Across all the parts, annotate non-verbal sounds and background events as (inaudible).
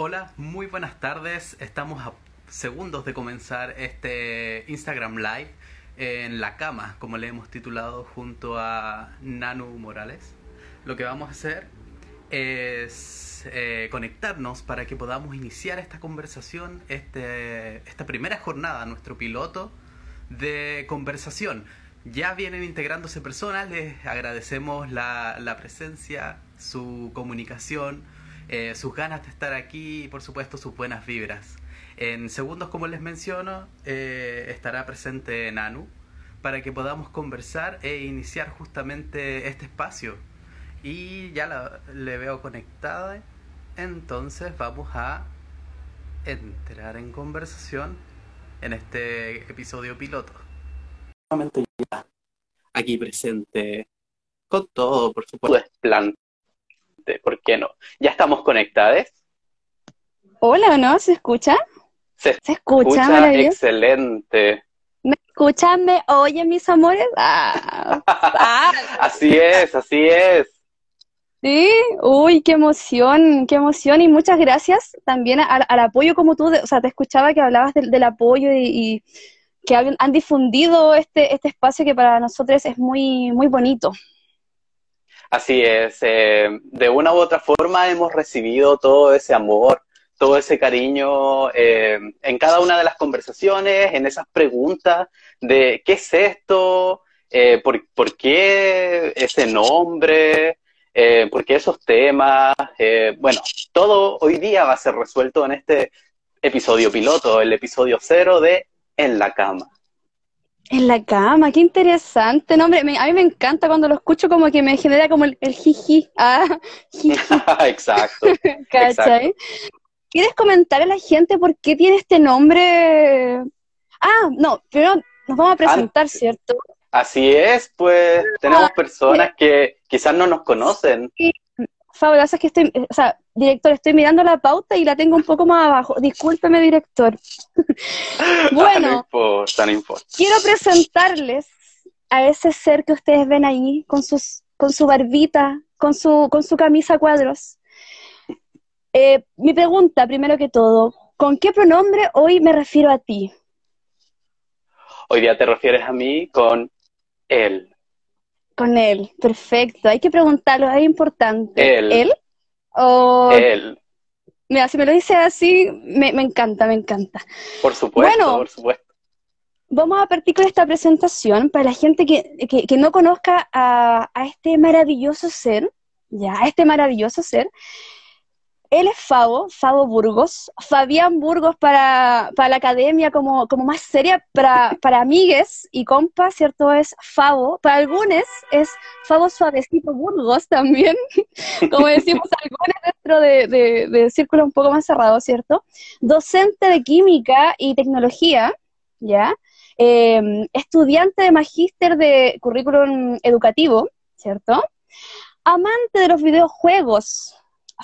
Hola, muy buenas tardes. Estamos a segundos de comenzar este Instagram Live en la cama, como le hemos titulado junto a Nanu Morales. Lo que vamos a hacer es eh, conectarnos para que podamos iniciar esta conversación, este, esta primera jornada, nuestro piloto de conversación. Ya vienen integrándose personas, les agradecemos la, la presencia, su comunicación eh, sus ganas de estar aquí y por supuesto sus buenas vibras. En segundos, como les menciono, eh, estará presente Nanu para que podamos conversar e iniciar justamente este espacio. Y ya la, le veo conectada, entonces vamos a entrar en conversación en este episodio piloto. Nuevamente ya aquí presente con todo, por supuesto, plan ¿por qué no? ¿Ya estamos conectados? Hola, ¿no? ¿Se escucha? Se, escucha, excelente. ¿Me escuchan? ¿Me oyen, mis amores? Ah, (laughs) ah. así es, así es. Sí, uy, qué emoción, qué emoción y muchas gracias también al, apoyo como tú, o sea, te escuchaba que hablabas del, apoyo y, que han, han, difundido este, este espacio que para nosotros es muy, muy bonito. Así es, eh, de una u otra forma hemos recibido todo ese amor, todo ese cariño eh, en cada una de las conversaciones, en esas preguntas de qué es esto, eh, por, qué ese nombre, por qué esos temas. bueno, todo hoy día va a ser resuelto en este episodio piloto, el episodio cero de En la cama. En la cama, qué interesante. No, hombre, a mí me encanta cuando lo escucho, como que me genera como el, jiji. Ah, (laughs) (laughs) exacto. (laughs) ¿Cachai? ¿Quieres comentar a la gente por qué tiene este nombre? Ah, no, pero nos vamos a presentar, ¿cierto? Así es, pues tenemos ah, personas que quizás no nos conocen. Sí, fabuloso, es que estoy, o sea, director, estoy mirando la pauta y la tengo un poco más abajo. Discúlpeme, director. (laughs) bueno, quiero presentarles a ese ser que ustedes ven ahí, con, sus, con su barbita, con su, con su camisa cuadros. Eh, mi pregunta, primero que todo, ¿con qué pronombre hoy me refiero a ti? Hoy día te refieres a mí con él. Con él, perfecto. Hay que preguntarlo, es importante. Él. ¿Él? O... Él. Mira, si me lo dice así, me, encanta, me encanta. Por supuesto, por supuesto. Vamos a partir con esta presentación para la gente que, que, no conozca a, a, este maravilloso ser, ya, a este maravilloso ser. Él es Fabo, Fabo Burgos, Fabián Burgos para, la academia como, como más seria, para, para amigues y compas, ¿cierto? Es Fabo, para algunos es Fabo Suavecito Burgos también, (laughs) como decimos algunos dentro de, de, círculos un poco más cerrados, ¿cierto? Docente de química y tecnología, ¿ya? Em, estudiante de magíster de currículum educativo, ¿cierto? Amante de los videojuegos,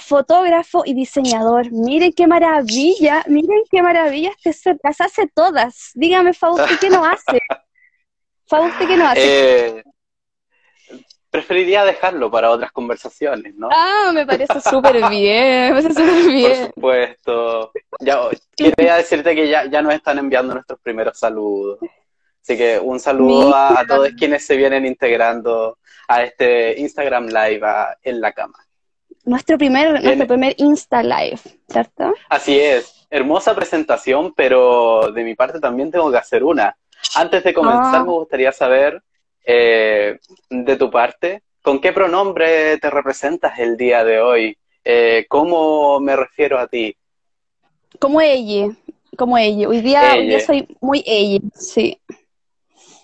fotógrafo y diseñador. Miren qué maravilla, miren qué maravilla este ser, las hace todas. Dígame, Fausto, ¿qué no hace? (laughs) Fausto, ¿qué no hace? Eh, preferiría dejarlo para otras conversaciones, ¿no? Ah, me parece súper bien, me parece súper bien. Por supuesto. Ya, quería decirte que ya, ya nos están enviando nuestros primeros saludos. Así que un saludo a, todos quienes se vienen integrando a este Instagram Live en la cama. Nuestro primer, nuestro primer Insta Live, ¿cierto? Así es. Hermosa presentación, pero de mi parte también tengo que hacer una. Antes de comenzar, ah. me gustaría saber eh, de tu parte, ¿con qué pronombre te representas el día de hoy? Eh, ¿Cómo me refiero a ti? Como ella, como ella. Hoy día, hoy día soy muy ella, sí.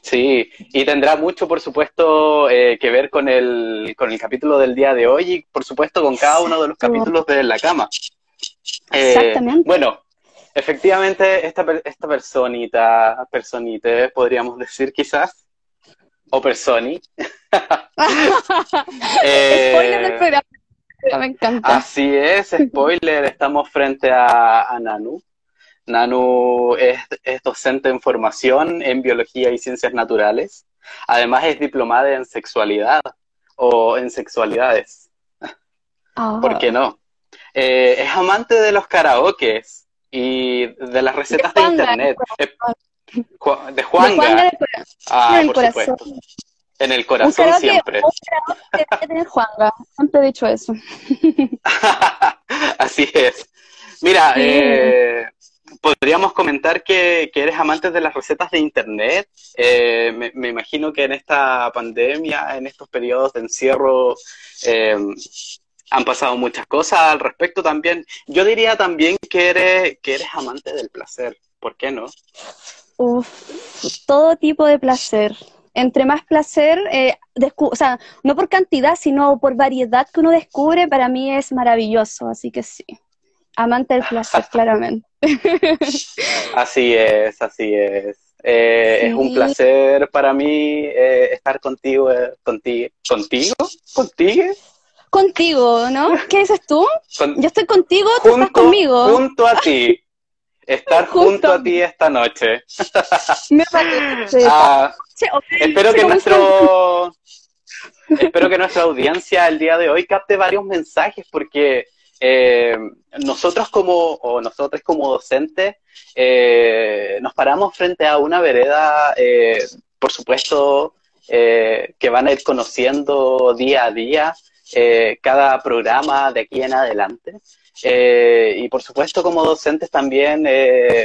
Sí, y tendrá mucho, por supuesto, eh, que ver con el, con el capítulo del día de hoy y, por supuesto, con cada uno de los capítulos de La Cama. Eh, Exactamente. Bueno, efectivamente, esta, esta personita, personite, podríamos decir quizás, o personi. (laughs) spoiler del programa. Me encanta. Así es, spoiler, estamos frente a, a Nanu. Nanu es, docente en formación en biología y ciencias naturales. Además es diplomada en sexualidad o en sexualidades. Ah. ¿Por qué no? eh, es amante de los karaokes y de las recetas de, internet. Eh, de Juanga. ah, por supuesto. En el corazón siempre. tener Juanga. Siempre he dicho eso. (laughs) Así es. Mira, eh, podríamos comentar que, eres amante de las recetas de internet. Eh, me, imagino que en esta pandemia, en estos periodos de encierro, eh, han pasado muchas cosas al respecto también. Yo diría también que eres, que eres amante del placer. ¿Por qué no? Todo tipo de placer entre más placer, eh, o sea, no por cantidad, sino por variedad que uno descubre, para mí es maravilloso, así que sí, amante del placer, claramente. (laughs) Así es, así es. Eh, es un placer para mí eh, estar contigo, contigo, contigo, contigo. Contigo, ¿no? ¿Qué dices tú? Yo estoy contigo, tú estás conmigo. Junto a ti estar junto a ti esta noche. (laughs) Me parece. (laughs) Ah, espero que nuestro espero que nuestra audiencia el día de hoy capte varios mensajes porque eh, nosotros como nosotros como docentes eh, nos paramos frente a una vereda, eh, por supuesto, que van a ir conociendo día a día cada programa de aquí en adelante. Y por supuesto, como docentes también,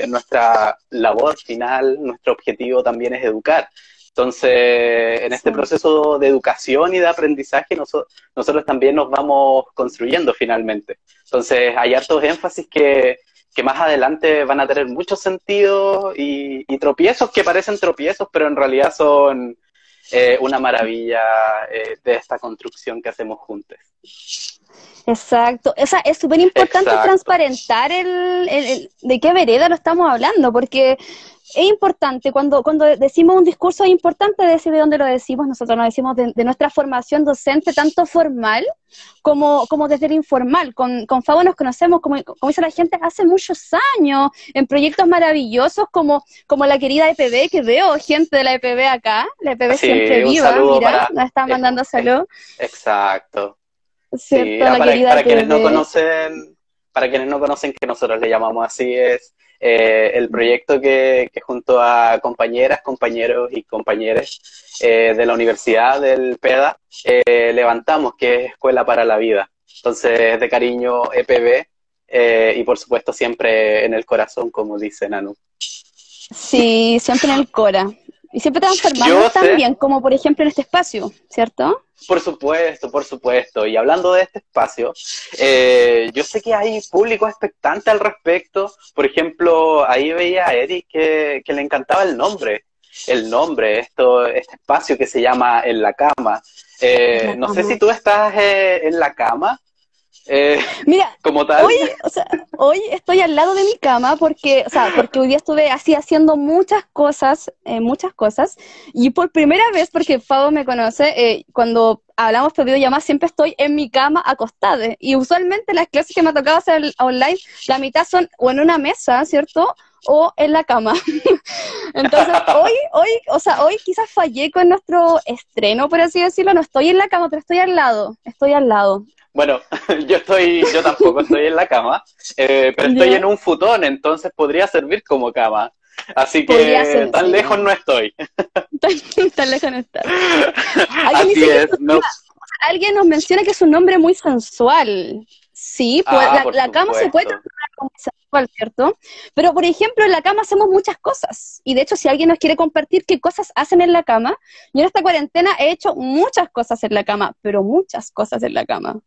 nuestra labor final, nuestro objetivo también es educar. Entonces, en este proceso de educación y de aprendizaje, nosotros también nos vamos construyendo finalmente. Entonces, hay hartos énfasis que, que más adelante van a tener mucho sentido y, tropiezos que parecen tropiezos, pero en realidad son eh, una maravilla de esta construcción que hacemos juntos. Exacto. O sea, es súper importante transparentar el, de qué vereda lo estamos hablando, porque es importante, cuando, cuando decimos un discurso es importante decir de dónde lo decimos, nosotros nos decimos de, nuestra formación docente, tanto formal como, como desde el informal. Con, con Fabo nos conocemos, como, como dice la gente, hace muchos años, en proyectos maravillosos como, como la querida EPB, que veo gente de la EPB acá, la EPB siempre viva, mira, nos está mandando salud. Exacto. Sí, para, quienes no conocen, para quienes no conocen que nosotros le llamamos así es eh, el proyecto que, junto a compañeras, compañeros y compañeras eh, de la Universidad del PEDA eh, levantamos, que es Escuela para la Vida. Entonces, de cariño EPB y por supuesto siempre en el corazón, como dice Nanu. Sí, siempre en el Cora. Y siempre transformamos también, como por ejemplo en este espacio, ¿cierto? Por supuesto, por supuesto. Y hablando de este espacio, eh, yo sé que hay público expectante al respecto. Por ejemplo, ahí veía a Eric que, le encantaba el nombre. El nombre, esto, este espacio que se llama En la Cama. Eh, no sé si tú estás eh, en la cama eh, Mira, como tal. Hoy, hoy estoy al lado de mi cama porque, o sea, porque hoy día estuve así haciendo muchas cosas, eh, muchas cosas, y por primera vez, porque Fabo me conoce, eh, cuando hablamos por videollamada siempre estoy en mi cama acostada, y usualmente las clases que me ha tocado hacer online, la mitad son o en una mesa, ¿cierto? o en la cama. (laughs) Entonces, hoy, hoy, o sea, hoy quizás fallé con nuestro estreno, por así decirlo, no estoy en la cama, pero estoy al lado, estoy al lado. Bueno, (laughs) yo estoy, yo tampoco estoy en la cama, eh, pero estoy en un futón, entonces podría servir como cama. Así que (laughs) tan lejos no estoy. (laughs) Tan, lejos no estoy. Así es. Alguien nos menciona que es un nombre muy sensual. Sí, pues ah, la, cama se puede transformar como sensual, ¿cierto? Pero, por ejemplo, en la cama hacemos muchas cosas. Y de hecho, si alguien nos quiere compartir qué cosas hacen en la cama, yo en esta cuarentena he hecho muchas cosas en la cama, pero muchas cosas en la cama.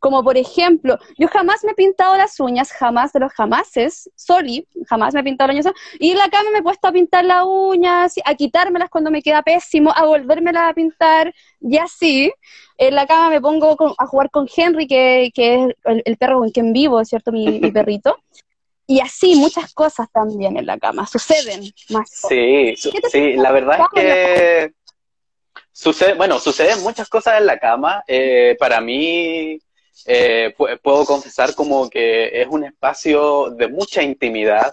Como por ejemplo, yo jamás me he pintado las uñas, jamás de los jamases, soli, jamás me he pintado las uñas, y en la cama me he puesto a pintar las uñas, a quitármelas cuando me queda pésimo, a volvérmelas a pintar, y así. En la cama me pongo a jugar con Henry, que, es el, perro con quien vivo, ¿cierto? Mi, perrito. Y así muchas cosas también en la cama, suceden más. Sí, sí, la verdad es que Sucede, bueno, suceden muchas cosas en la cama. Eh, para mí, eh, puedo confesar como que es un espacio de mucha intimidad,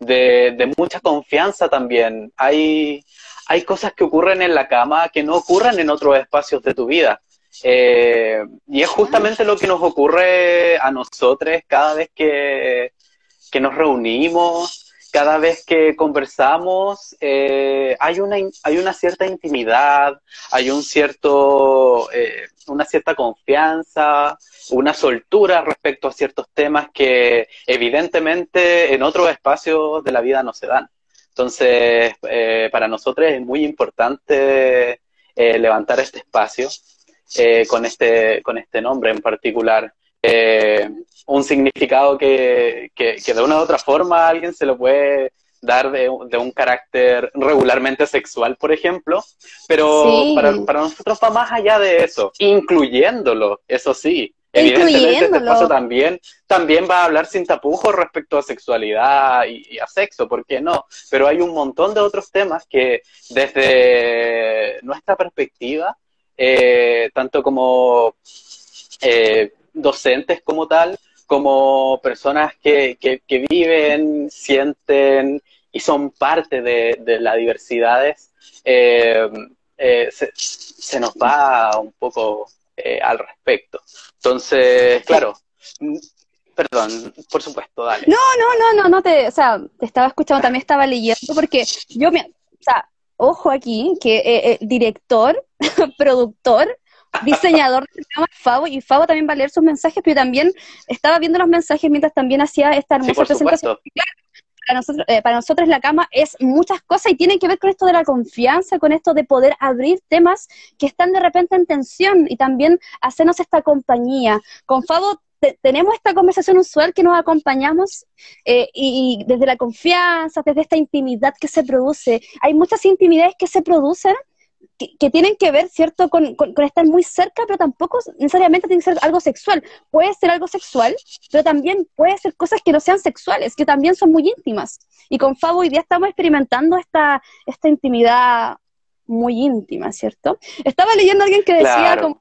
de, mucha confianza también. Hay, hay cosas que ocurren en la cama que no ocurren en otros espacios de tu vida. Eh, y es justamente lo que nos ocurre a nosotros cada vez que, que nos reunimos, cada vez que conversamos, eh, hay, una, hay una cierta intimidad, hay un cierto, eh, una cierta confianza, una soltura respecto a ciertos temas que evidentemente en otros espacios de la vida no se dan. Entonces, eh, para nosotros es muy importante levantar este espacio con, este, con este nombre en particular eh, un significado que, que, de una u otra forma alguien se lo puede dar de, un carácter regularmente sexual, por ejemplo, pero para, para, nosotros va más allá de eso, incluyéndolo, eso sí. Evidentemente este paso también, también va a hablar sin tapujos respecto a sexualidad y, a sexo, ¿por qué no? Pero hay un montón de otros temas que desde nuestra perspectiva, eh, tanto como eh, docentes como tal, como personas que, que, viven, sienten y son parte de, de las diversidades, eh, eh, se, nos va un poco eh, al respecto. Entonces, claro, perdón, por supuesto, dale. No, no, no, no, no te, o sea, te estaba escuchando, también estaba leyendo, porque yo me, o sea, ojo aquí, que el director, (laughs) productor, diseñador del programa Favo, y Favo también va a leer sus mensajes, pero también estaba viendo los mensajes mientras también hacía esta hermosa presentación. para nosotros, eh, para nosotros la cama es muchas cosas y tiene que ver con esto de la confianza, con esto de poder abrir temas que están de repente en tensión y también hacernos esta compañía. Con Favo tenemos esta conversación usual que nos acompañamos eh, y, desde la confianza, desde esta intimidad que se produce. Hay muchas intimidades que se producen que, tienen que ver, ¿cierto?, con, estar muy cerca, pero tampoco necesariamente tiene que ser algo sexual. Puede ser algo sexual, pero también puede ser cosas que no sean sexuales, que también son muy íntimas. Y con Fabo hoy día estamos experimentando esta, esta intimidad muy íntima, ¿cierto? Estaba leyendo a alguien que decía con,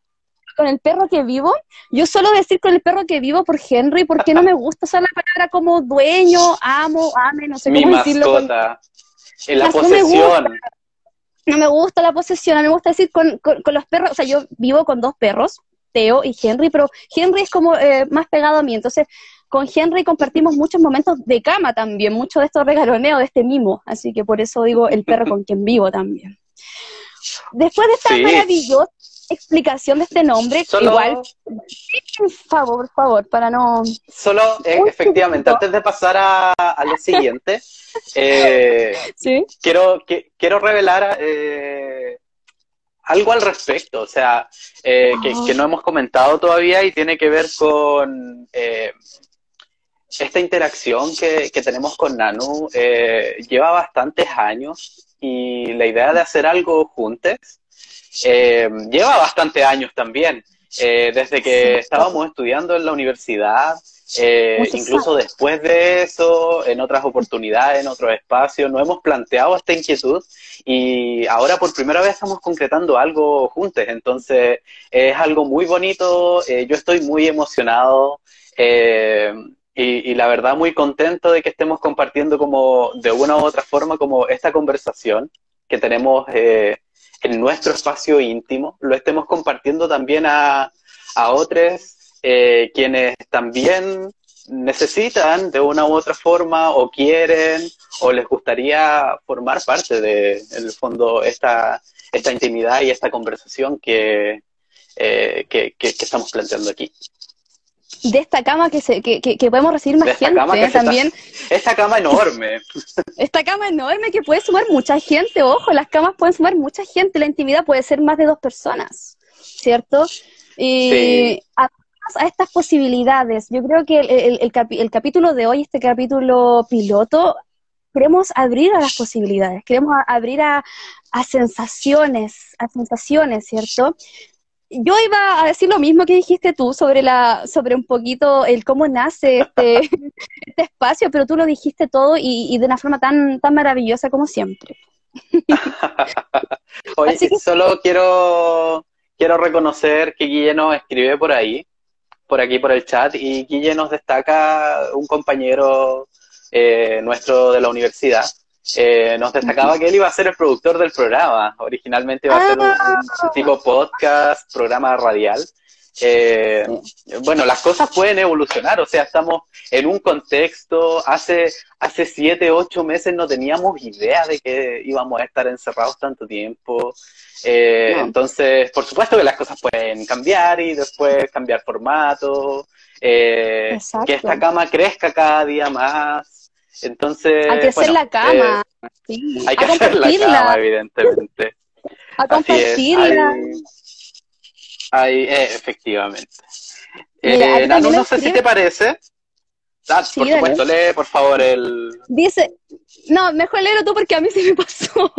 el perro que vivo, yo suelo decir con el perro que vivo por Henry, porque no me gusta usar la palabra como dueño, amo, ame, no sé cómo decirlo. En la (laughs) posesión no me gusta la posesión, a mí me gusta decir con, los perros, o sea, yo vivo con dos perros, Teo y Henry, pero Henry es como eh, más pegado a mí, entonces con Henry compartimos muchos momentos de cama también, mucho de estos regaloneos, de este mimo, así que por eso digo el perro con quien vivo también. Después de esta maravillosa explicación de este nombre, igual, por favor, por favor, para no... Solo, eh, efectivamente, antes de pasar a, lo siguiente, (laughs) eh, quiero, que, quiero revelar eh, algo al respecto, o sea, que, que, no hemos comentado todavía y tiene que ver con esta interacción que, que, tenemos con Nanu. lleva bastantes años y la idea de hacer algo juntos eh, lleva bastante años también, eh, desde que estábamos estudiando en la universidad, eh, incluso después de eso, en otras oportunidades, en otros espacios, nos hemos planteado esta inquietud y ahora por primera vez estamos concretando algo juntos, entonces es algo muy bonito, yo estoy muy emocionado. Y, y, la verdad muy contento de que estemos compartiendo como de una u otra forma como esta conversación que tenemos eh, en nuestro espacio íntimo, lo estemos compartiendo también a, a otros eh, quienes también necesitan de una u otra forma o quieren o les gustaría formar parte de, en el fondo, esta, esta intimidad y esta conversación que, eh, que, que estamos planteando aquí de esta cama que, se, que, que, podemos recibir más gente también. (laughs) esta cama enorme. (laughs) Esta cama enorme que puede sumar mucha gente, ojo, las camas pueden sumar mucha gente, la intimidad puede ser más de dos personas, ¿cierto? Y a, estas posibilidades, yo creo que el, el, capítulo de hoy, este capítulo piloto, queremos abrir a las posibilidades, queremos abrir a, a sensaciones, a sensaciones, ¿cierto? Yo iba a decir lo mismo que dijiste tú sobre la, sobre un poquito el cómo nace este, (laughs) este espacio, pero tú lo dijiste todo y, de una forma tan, tan maravillosa como siempre. (laughs) Oye, solo quiero, quiero reconocer que Guille nos escribe por ahí, por aquí por el chat, y Guille nos destaca un compañero eh, nuestro de la universidad, eh, nos destacaba que él iba a ser el productor del programa. Originalmente iba a ser un, un tipo podcast, programa radial. Eh, bueno, las cosas pueden evolucionar, o sea, estamos en un contexto, hace, hace siete, ocho meses no teníamos idea de que íbamos a estar encerrados tanto tiempo. Eh, No. Entonces, por supuesto que las cosas pueden cambiar y después cambiar formato, eh, que esta cama crezca cada día más. Entonces, a crecer bueno, la cama, sí, eh, hay que a hacer la cama, evidentemente. a compartirla. hay- hay- eh, efectivamente. Mira, Eh, Nanu, no sé si te parece. Ah, Sí, por dale. supuesto, lee por favor el... Dice, no, mejor léelo tú porque a mí se me (laughs) pasó.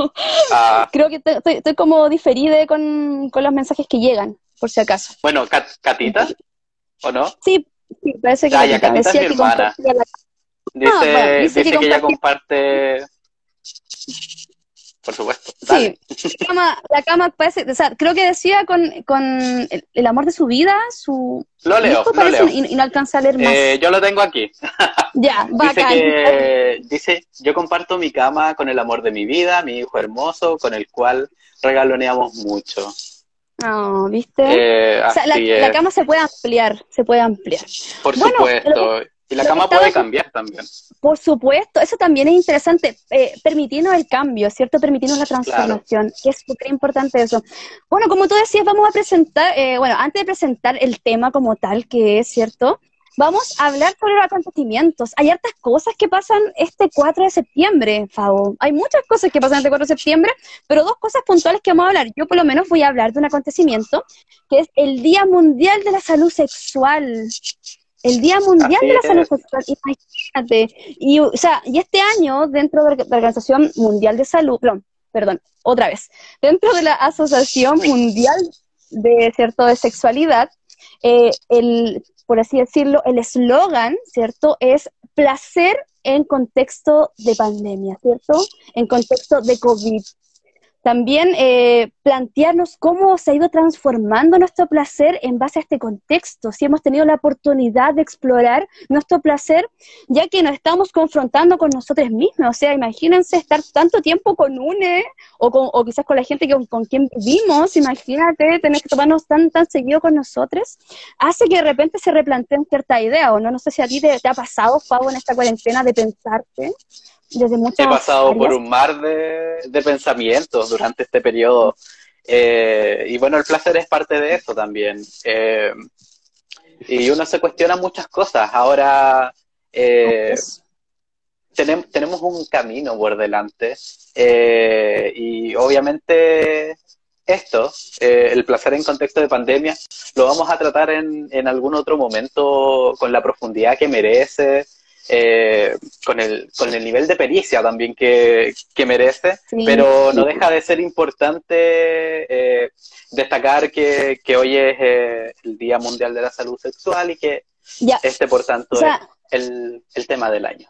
ah, Creo que estoy, estoy como diferida con, con los mensajes que llegan, por si acaso. bueno, Cat- Catita, ¿o no? Sí, sí, parece que Ah, ya, Catita es mi que hermana. la- Dice, Ah, bueno, dice dice, que que ella comparte... Por supuesto. Dale. Sí, la cama, la cama parece, o sea, creo que decía con, con el, el amor de su vida, su Lo leo, lo leo. y, y no alcanza a leer más. Eh, yo lo tengo aquí. ya, (laughs) Dice bacán. que, dice, yo comparto mi cama con el amor de mi vida, mi hijo hermoso, con el cual regaloneamos mucho. No, ¿viste? Eh, o sea, la, la cama se puede ampliar, se puede ampliar. por bueno, supuesto. Y la lo cama puede cambiar también. Por supuesto, eso también es interesante, eh, permitirnos el cambio, ¿cierto? Permitirnos la transformación, que es súper importante eso. Bueno, como tú decías, vamos a presentar, eh, bueno, antes de presentar el tema como tal, que es, ¿cierto? Vamos a hablar sobre los acontecimientos. Hay hartas cosas que pasan este 4 de septiembre, Fabo. Hay muchas cosas que pasan este 4 de septiembre, pero dos cosas puntuales que vamos a hablar. Yo por lo menos voy a hablar de un acontecimiento que es el Día Mundial de la Salud Sexual. El Día Mundial Así de la es. Salud Sexual, imagínate. Y, o sea, y este año, dentro de la Organización Mundial de Salud, perdón, perdón, otra vez, dentro de la Asociación Mundial de, ¿cierto? de Sexualidad, eh, el, por así decirlo, el eslogan, ¿cierto? Es placer en contexto de pandemia, ¿cierto? En contexto de COVID. También eh, plantearnos cómo se ha ido transformando nuestro placer en base a este contexto, si hemos tenido la oportunidad de explorar nuestro placer, ya que nos estamos confrontando con nosotros mismos. O sea, imagínense estar tanto tiempo con UNE o, con, o quizás con la gente que, con quien vivimos, imagínate tener que tomarnos tan, tan seguido con nosotros, hace que de repente se replanteen cierta idea, o no, no sé si a ti te, te ha pasado, Pablo, en esta cuarentena de pensarte desde muchas He pasado por un mar de, de pensamientos durante este periodo. Eh, y bueno, el placer es parte de eso también. Eh, y uno se cuestiona muchas cosas. Ahora eh, tenemos, tenemos un camino por delante. Eh, y obviamente esto, el placer en contexto de pandemia, lo vamos a tratar en, en algún otro momento con la profundidad que merece. Eh, con, el, con el nivel de pericia también que, que merece, Sí, pero no deja de ser importante eh, destacar que, que hoy es eh, el Día Mundial de la Salud Sexual y que Ya, este, por tanto, o sea, es el, el tema del año.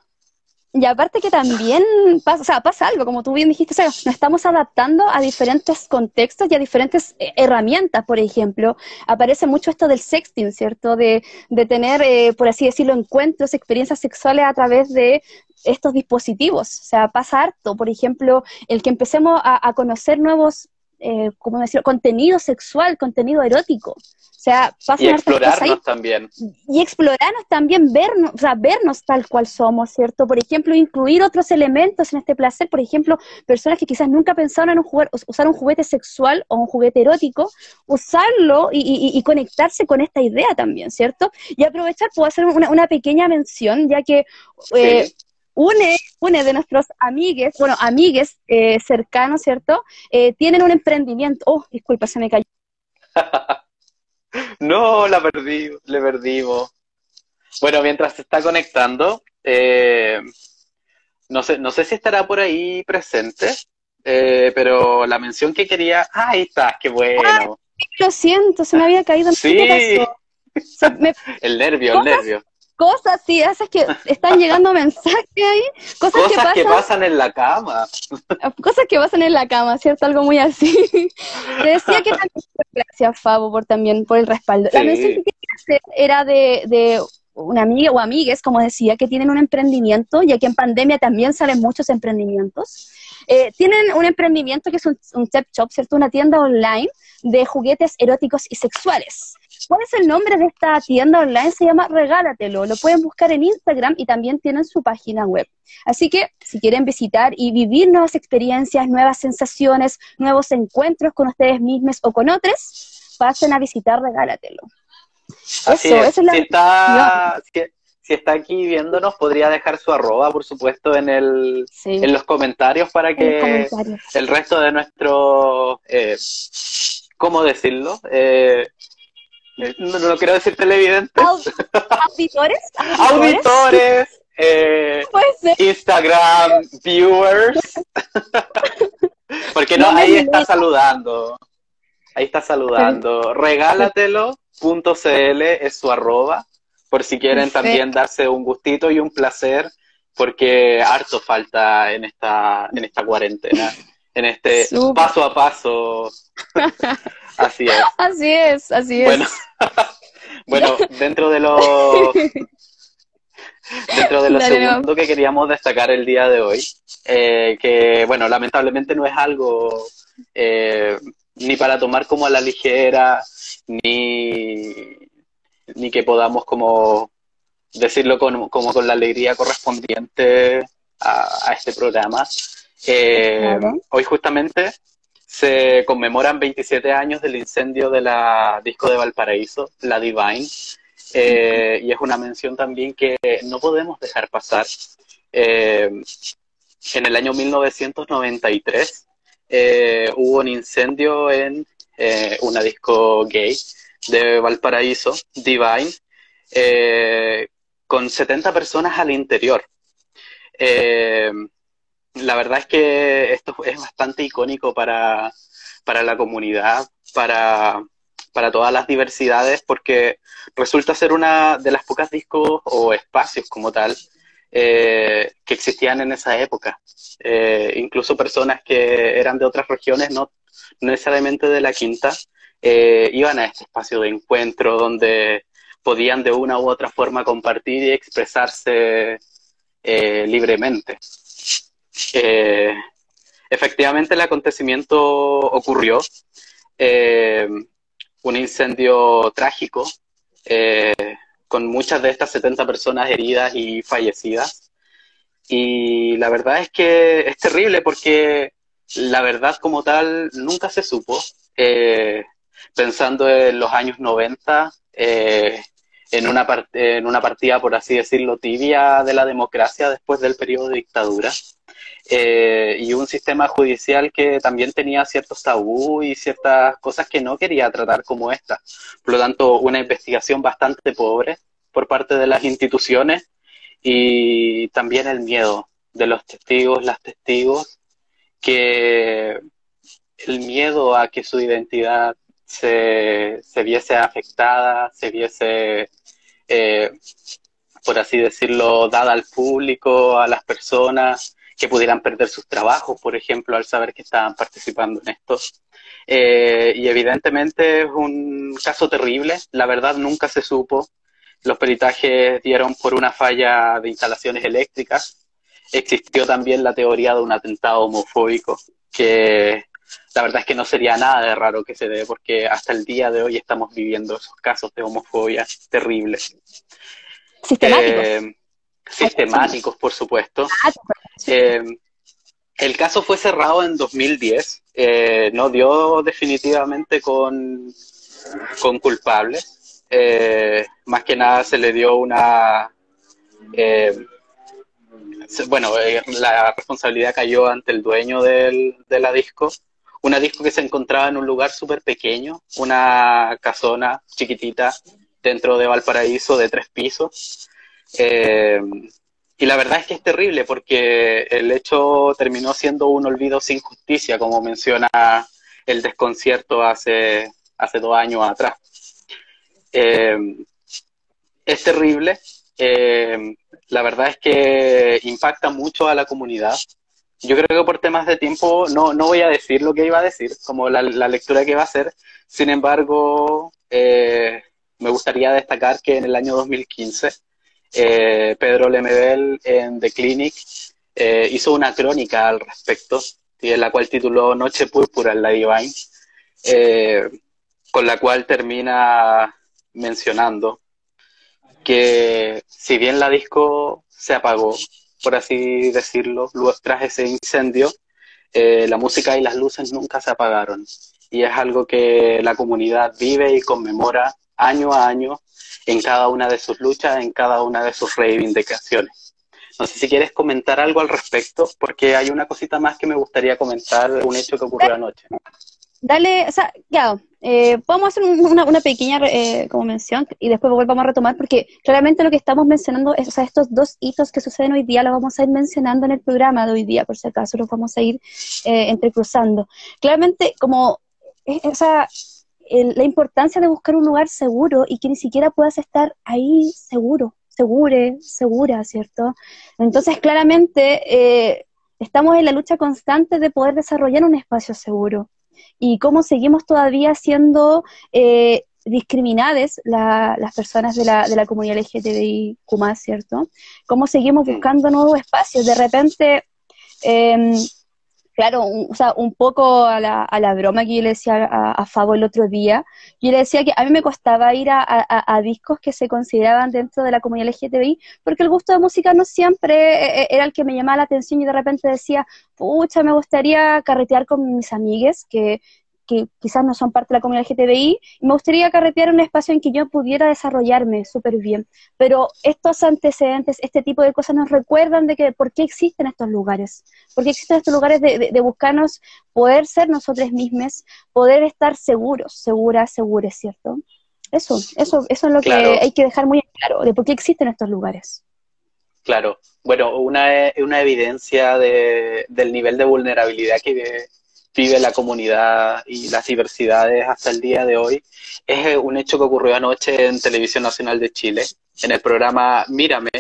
Y aparte que también pasa, o sea, pasa algo, como tú bien dijiste, o sea, nos estamos adaptando a diferentes contextos y a diferentes eh, herramientas, por ejemplo. Aparece mucho esto del sexting, ¿cierto? De, de tener, eh, por así decirlo, encuentros, experiencias sexuales a través de estos dispositivos. O sea, pasa harto. Por ejemplo, el que empecemos a, a conocer nuevos, eh, ¿cómo decirlo? Contenido sexual, contenido erótico. O sea, Y pasan ahí explorarnos también. y explorarnos también, vernos, o sea, vernos tal cual somos, ¿cierto? Por ejemplo, incluir otros elementos en este placer, por ejemplo, personas que quizás nunca pensaron en un juguete, usar un juguete sexual o un juguete erótico, usarlo y, y- y conectarse con esta idea también, ¿cierto? Y aprovechar, puedo hacer una, una pequeña mención, ya que eh, Sí. Une, une de nuestros amigues, bueno, amigues eh, cercanos, ¿cierto? Eh, tienen un emprendimiento, oh, disculpa, se me cayó. (laughs) No, la perdí, le perdimos. Bueno, mientras se está conectando, eh, no sé, no sé si estará por ahí presente, eh, pero la mención que quería, ah, ahí está, qué bueno. Lo siento, se me había caído, Sí. qué pasó. Me (laughs) El nervio, el nervio. Cosas, sí, esas que están llegando (laughs) mensajes ahí, cosas, que pasan, que pasan en la cama. cosas que pasan en la cama, ¿cierto? Algo muy así. (laughs) Te decía que también, gracias Fabo por también por el respaldo. La mención que quería hacer era de, de una amiga o amigues, como decía, que tienen un emprendimiento, ya que en pandemia también salen muchos emprendimientos. Eh, tienen un emprendimiento que es un, un shop, ¿cierto? Una tienda online de juguetes eróticos y sexuales. ¿Cuál es el nombre de esta tienda online? Se llama Regálatelo. Lo pueden buscar en Instagram y también tienen su página web. Así que si quieren visitar y vivir nuevas experiencias, nuevas sensaciones, nuevos encuentros con ustedes mismos o con otros, pasen a visitar Regálatelo. Así Eso, es. la si, está, si, está aquí viéndonos, podría dejar su arroba, por supuesto, en, el, en los comentarios para que el resto de nuestros, eh, ¿cómo decirlo? Eh, no, quiero decir televidentes. ¿Auditores? Auditores. Eh, Instagram viewers. Porque no, ahí está saludando. Ahí está saludando. Regálatelo .cl es su arroba, por si quieren también darse un gustito y un placer, porque harto falta en esta, en esta cuarentena, en este paso a paso. (laughs) así es. Así es, así es. Bueno, (laughs) bueno dentro de lo (laughs) dentro de lo segundo que queríamos destacar el día de hoy, eh, que bueno, lamentablemente no es algo eh, ni para tomar como a la ligera, ni, ni que podamos como decirlo con, como con la alegría correspondiente a, este programa. Eh, hoy justamente se conmemoran 27 años del incendio de la disco de Valparaíso, la Divine, eh, y es una mención también que no podemos dejar pasar. Eh, en el año 1993 hubo un incendio en una disco gay de Valparaíso, Divine, con 70 personas al interior. Eh, la verdad es que esto es bastante icónico para, la comunidad, para, para todas las diversidades, porque resulta ser una de las pocas discos o espacios como tal que existían en esa época. incluso personas que eran de otras regiones no necesariamente de la quinta, eh, iban a este espacio de encuentro donde podían de una u otra forma compartir y expresarse eh, libremente. Eh, efectivamente el acontecimiento ocurrió, un incendio trágico, con muchas de estas 70 personas heridas y fallecidas. Y la verdad es que es terrible porque la verdad como tal nunca se supo. Eh, pensando en los años 90, eh, en, una en una partida, por así decirlo, tibia de la democracia después del periodo de dictadura, eh, y un sistema judicial que también tenía ciertos tabú y ciertas cosas que no quería tratar como esta. Por lo tanto, una investigación bastante pobre por parte de las instituciones y también el miedo de los testigos, las testigos que el miedo a que su identidad se, viese afectada, se viese, eh, por así decirlo, dada al público, a las personas, que pudieran perder sus trabajos, por ejemplo, al saber que estaban participando en esto. Eh, y evidentemente es un caso terrible, la verdad nunca se supo. Los peritajes dieron por una falla de instalaciones eléctricas, existió también la teoría de un atentado homofóbico, que la verdad es que no sería nada de raro que se dé, porque hasta el día de hoy estamos viviendo esos casos de homofobia terribles. Sistemáticos. Eh, sistemáticos, por supuesto. Eh, el caso fue cerrado en 2010, eh, no dio definitivamente con, con culpables. más que nada se le dio una bueno, eh, la responsabilidad cayó ante el dueño del, de la disco. Una disco que se encontraba en un lugar súper pequeño, una casona chiquitita dentro de Valparaíso de tres pisos. Eh, y la verdad es que es terrible porque el hecho terminó siendo un olvido sin justicia, como menciona el desconcierto hace, hace dos años atrás. Eh, es terrible, eh, la verdad es que impacta mucho a la comunidad. Yo creo que por temas de tiempo no, no voy a decir lo que iba a decir, como la, lectura que iba a hacer. Sin embargo, eh, me gustaría destacar que en el año 2015 eh, Pedro Lemebel en The Clinic eh, hizo una crónica al respecto, en la cual tituló Noche Púrpura en la Divine, eh, con la cual termina mencionando que si bien la disco se apagó, por así decirlo, luego tras ese incendio, la música y las luces nunca se apagaron. Y es algo que la comunidad vive y conmemora año a año en cada una de sus luchas, en cada una de sus reivindicaciones. No sé si quieres comentar algo al respecto, porque hay una cosita más que me gustaría comentar, un hecho que ocurrió anoche. Dale, o sea, ya, eh, a hacer una, una pequeña eh, como mención y después volvamos a retomar, porque claramente lo que estamos mencionando, es, o sea, estos dos hitos que suceden hoy día los vamos a ir mencionando en el programa de hoy día, por si acaso, los vamos a ir eh, entrecruzando. Claramente, como esa la importancia de buscar un lugar seguro y que ni siquiera puedas estar ahí seguro, segure, segura, ¿cierto? Entonces, claramente, eh, estamos en la lucha constante de poder desarrollar un espacio seguro. Y cómo seguimos todavía siendo eh, discriminadas las personas de la, de la comunidad LGTBIQ+, ¿cierto? Cómo seguimos buscando nuevos espacios. De repente... Eh, claro, un, o sea, un poco a la, a la broma que yo le decía a, a, Fabo el otro día, yo le decía que a mí me costaba ir a, a, discos que se consideraban dentro de la comunidad LGTBI, porque el gusto de música no siempre eh, eh, era el que me llamaba la atención y de repente decía, pucha, me gustaría carretear con mis amigues, que que quizás no son parte de la comunidad LGTBI, y me gustaría carretear un espacio en que yo pudiera desarrollarme súper bien. Pero estos antecedentes, este tipo de cosas nos recuerdan de que por qué existen estos lugares, por qué existen estos lugares de, de, buscarnos poder ser nosotros mismos, poder estar seguros, seguras, seguras, ¿cierto? Eso, eso, eso es lo que hay que dejar muy claro, de por qué existen estos lugares. Claro, bueno, una, una evidencia de, del nivel de vulnerabilidad que, vive la comunidad y las diversidades hasta el día de hoy, es un hecho que ocurrió anoche en Televisión Nacional de Chile, en el programa Mírame,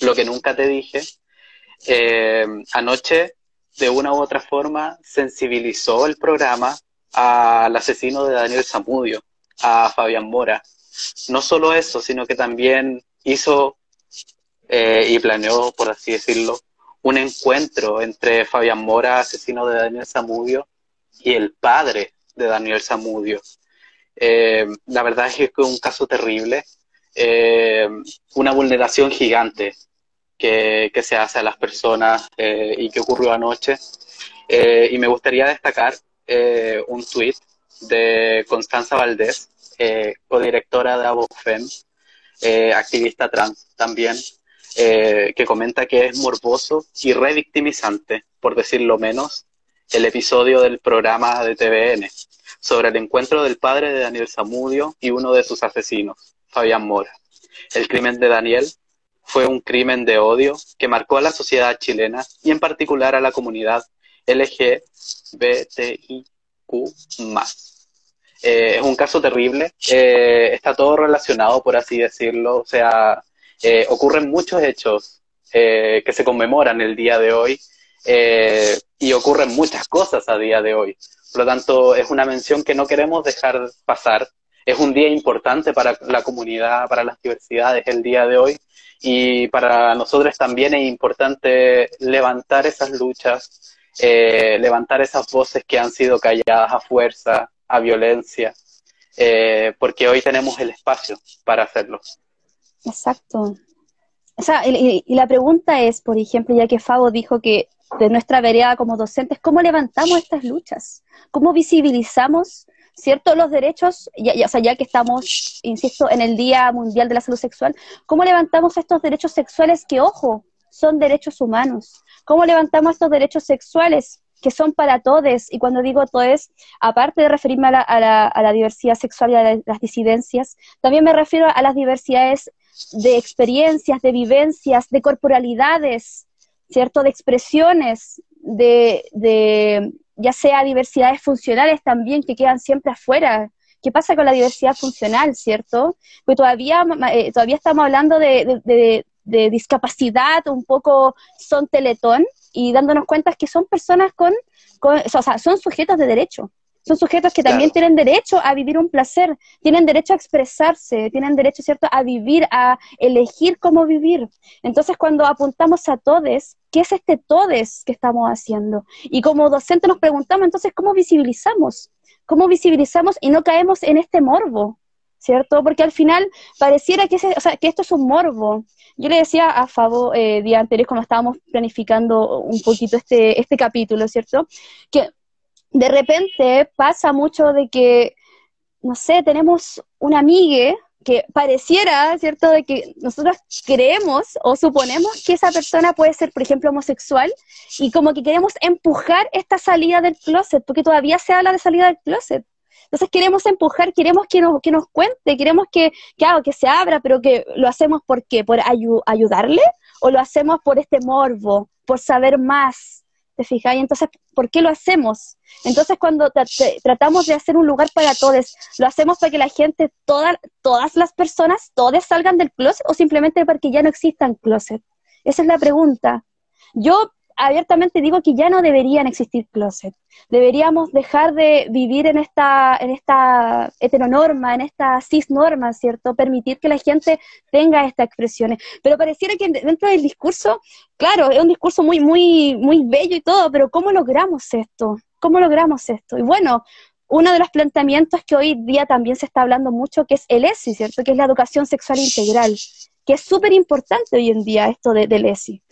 lo que nunca te dije. Eh, anoche, de una u otra forma, sensibilizó el programa al asesino de Daniel Zamudio, a Fabián Mora. No solo eso, sino que también hizo eh, y planeó, por así decirlo, un encuentro entre Fabián Mora, asesino de Daniel Zamudio, y el padre de Daniel Zamudio. Eh, la verdad es que es un caso terrible, eh, una vulneración gigante que, se hace a las personas eh, y que ocurrió anoche. y me gustaría destacar un tuit de Constanza Valdés, codirectora de Abofem, activista trans también, eh, que comenta que es morboso y revictimizante, por decirlo menos, el episodio del programa de TVN sobre el encuentro del padre de Daniel Zamudio y uno de sus asesinos, Fabián Mora. El crimen de Daniel fue un crimen de odio que marcó a la sociedad chilena y en particular a la comunidad LGBTIQ. Eh, es un caso terrible, eh, está todo relacionado, por así decirlo, o sea, eh, ocurren muchos hechos eh, que se conmemoran el día de hoy eh, y ocurren muchas cosas a día de hoy. Por lo tanto, es una mención que no queremos dejar pasar. Es un día importante para la comunidad, para las diversidades el día de hoy y para nosotros también es importante levantar esas luchas, levantar esas voces que han sido calladas a fuerza, a violencia, porque hoy tenemos el espacio para hacerlo. Exacto. O sea, y, la pregunta es, por ejemplo, ya que Fabo dijo que de nuestra vereda como docentes, ¿cómo levantamos estas luchas? ¿Cómo visibilizamos, cierto, los derechos, ya, ya, o sea, ya que estamos, insisto, en el Día Mundial de la Salud Sexual, ¿cómo levantamos estos derechos sexuales que, ojo, son derechos humanos? ¿Cómo levantamos estos derechos sexuales que son para todos, y cuando digo todos, aparte de referirme a la, a la diversidad sexual y a las disidencias, también me refiero a las diversidades de experiencias, de vivencias, de corporalidades, ¿cierto? De expresiones, de, de ya sea diversidades funcionales también que quedan siempre afuera. ¿Qué pasa con la diversidad funcional, cierto? Pues todavía, eh, todavía estamos hablando de, de, de, discapacidad, un poco son teletón, y dándonos cuenta que son personas con, con, o sea, son sujetos de derecho, son sujetos que también tienen derecho a vivir un placer, tienen derecho a expresarse, tienen derecho, ¿cierto?, a vivir, a elegir cómo vivir. Entonces, cuando apuntamos a todes, ¿qué es este todes que estamos haciendo? Y como docente nos preguntamos, entonces, ¿cómo visibilizamos? ¿Cómo visibilizamos y no caemos en este morbo? ¿Cierto? Porque al final pareciera que, que esto es un morbo. Yo le decía a Fabo eh, día anterior, cuando estábamos planificando un poquito este, este capítulo, ¿cierto? Que de repente pasa mucho de que, no sé, tenemos una amiga que pareciera, ¿cierto?, de que nosotros creemos o suponemos que esa persona puede ser, por ejemplo, homosexual y como que queremos empujar esta salida del closet, porque todavía se habla de salida del closet. Entonces queremos empujar, queremos que nos, que nos cuente, queremos que, que, que se abra, pero que lo hacemos por qué, por ayudarle o lo hacemos por este morbo, por saber más, ¿te fijáis? Entonces, ¿por qué lo hacemos? Entonces, cuando tratamos de hacer un lugar para todos, ¿lo hacemos para que la gente, todas las personas, todas salgan del closet o simplemente para que ya no existan closet? Esa es la pregunta. Yo abiertamente digo que ya no deberían existir closet. Deberíamos dejar de vivir en esta, en esta heteronorma, en esta cisnorma, ¿cierto? Permitir que la gente tenga estas expresiones. Pero pareciera que dentro del discurso, claro, es un discurso muy, muy, muy bello y todo, pero ¿cómo logramos esto? ¿Cómo logramos esto? Y bueno, uno de los planteamientos que hoy día también se está hablando mucho, que es el ESI, ¿cierto? Que es la educación sexual integral, que es súper importante hoy en día esto de, del ESI.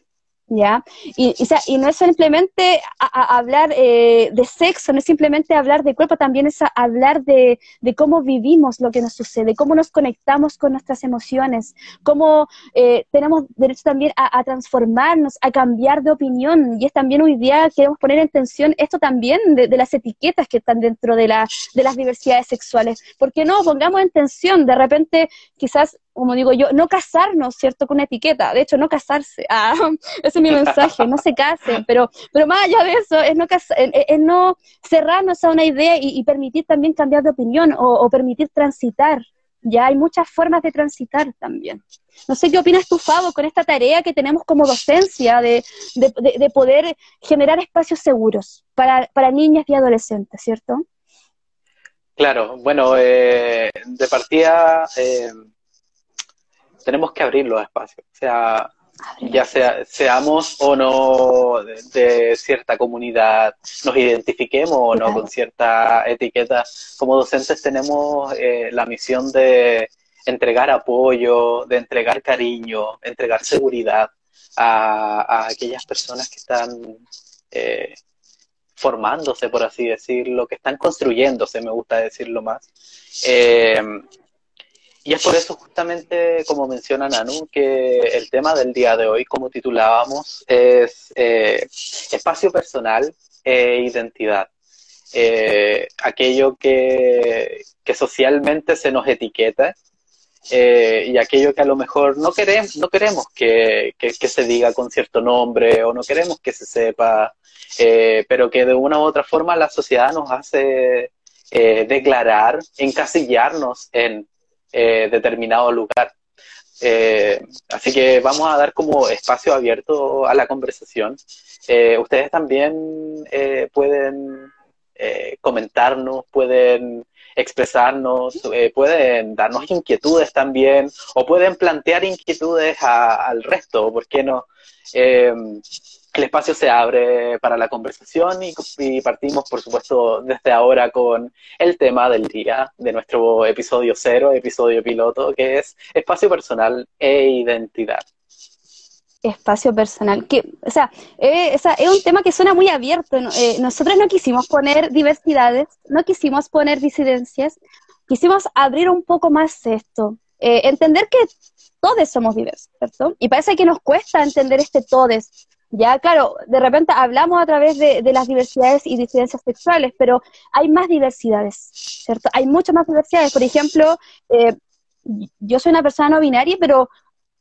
¿Ya? Y, y, no es simplemente hablar eh, de sexo, no es simplemente hablar de cuerpo, también es hablar de, cómo vivimos lo que nos sucede, cómo nos conectamos con nuestras emociones, cómo eh, tenemos derecho también a, transformarnos, a cambiar de opinión. Y es también hoy día queremos poner en tensión esto también de, las etiquetas que están dentro de, la, de las diversidades sexuales. ¿Por qué no? Pongamos en tensión, de repente quizás como digo yo, no casarnos, ¿cierto? Con una etiqueta. De hecho, no casarse. Ah, (laughs) ese es mi mensaje, no se casen. Pero, pero más allá de eso, es no, es, no cerrarnos a una idea y, permitir también cambiar de opinión o, permitir transitar. Ya hay muchas formas de transitar también. No sé qué opinas tú, Fabo, con esta tarea que tenemos como docencia de, de, poder generar espacios seguros para, para niñas y adolescentes, ¿cierto? Claro, bueno, eh, de partida... Eh tenemos que abrir los espacios, o sea, ya sea, seamos o no de, cierta comunidad, nos identifiquemos o no con cierta etiqueta, como docentes tenemos eh, la misión de entregar apoyo, de entregar cariño, entregar seguridad a, aquellas personas que están eh, formándose, por así decirlo, que están construyéndose, me gusta decirlo más. Eh, y es por eso justamente, como menciona Nanu, que el tema del día de hoy, como titulábamos, es eh, espacio personal e identidad. Eh, aquello que, socialmente se nos etiqueta eh, y aquello que a lo mejor no queremos, no queremos que, se diga con cierto nombre o no queremos que se sepa, pero que de una u otra forma la sociedad nos hace declarar, encasillarnos en eh, determinado lugar. Eh, así que vamos a dar como espacio abierto a la conversación. Eh, ustedes también pueden comentarnos, pueden expresarnos, pueden darnos inquietudes también, o pueden plantear inquietudes al resto, ¿por qué no? El espacio se abre para la conversación y, partimos, por supuesto, desde ahora con el tema del día de nuestro episodio cero, episodio piloto, que es espacio personal e identidad. Espacio personal, que, o sea, eh, es un tema que suena muy abierto. Eh, nosotros no quisimos poner diversidades, no quisimos poner disidencias, quisimos abrir un poco más esto, eh, entender que todos somos diversos, ¿cierto? Y parece que nos cuesta entender este todes, ya, claro, de repente hablamos a través de, las diversidades y disidencias sexuales, pero hay más diversidades, ¿cierto? Hay muchas más diversidades. Por ejemplo, eh, yo soy una persona no binaria, pero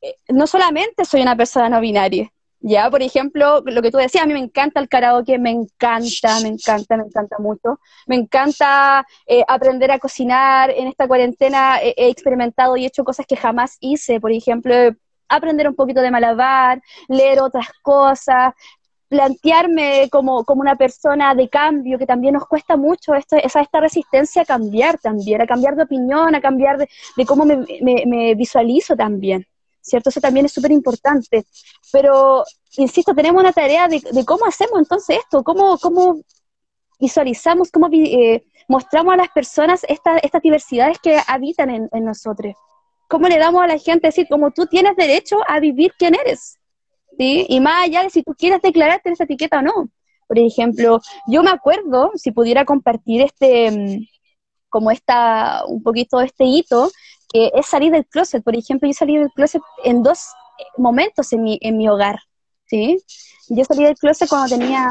eh, no solamente soy una persona no binaria. Ya, por ejemplo, lo que tú decías, a mí me encanta el karaoke, me encanta, me encanta, me encanta mucho. Me encanta eh, aprender a cocinar. En esta cuarentena he experimentado y hecho cosas que jamás hice. Por ejemplo, aprender un poquito de malabar, leer otras cosas. plantearme como, como una persona de cambio, que también nos cuesta mucho esto, esa, esta resistencia a cambiar también, a cambiar de opinión, a cambiar de, cómo me, visualizo también, ¿cierto? Eso también es súper importante. Pero, insisto, tenemos una tarea de, de, cómo hacemos entonces esto, cómo, cómo visualizamos, cómo eh, mostramos a las personas esta, estas diversidades que habitan en, en nosotros. ¿Cómo le damos a la gente decir, como tú tienes derecho a vivir quién eres? ¿sí? Y más allá de si tú quieres declararte esa etiqueta o no. Por ejemplo, yo me acuerdo, si pudiera compartir este, mm, como esta, un poquito este hito, que es salir del closet. Por ejemplo, yo salí del closet en dos momentos en mi, en mi hogar, ¿sí? Yo salí del closet cuando tenía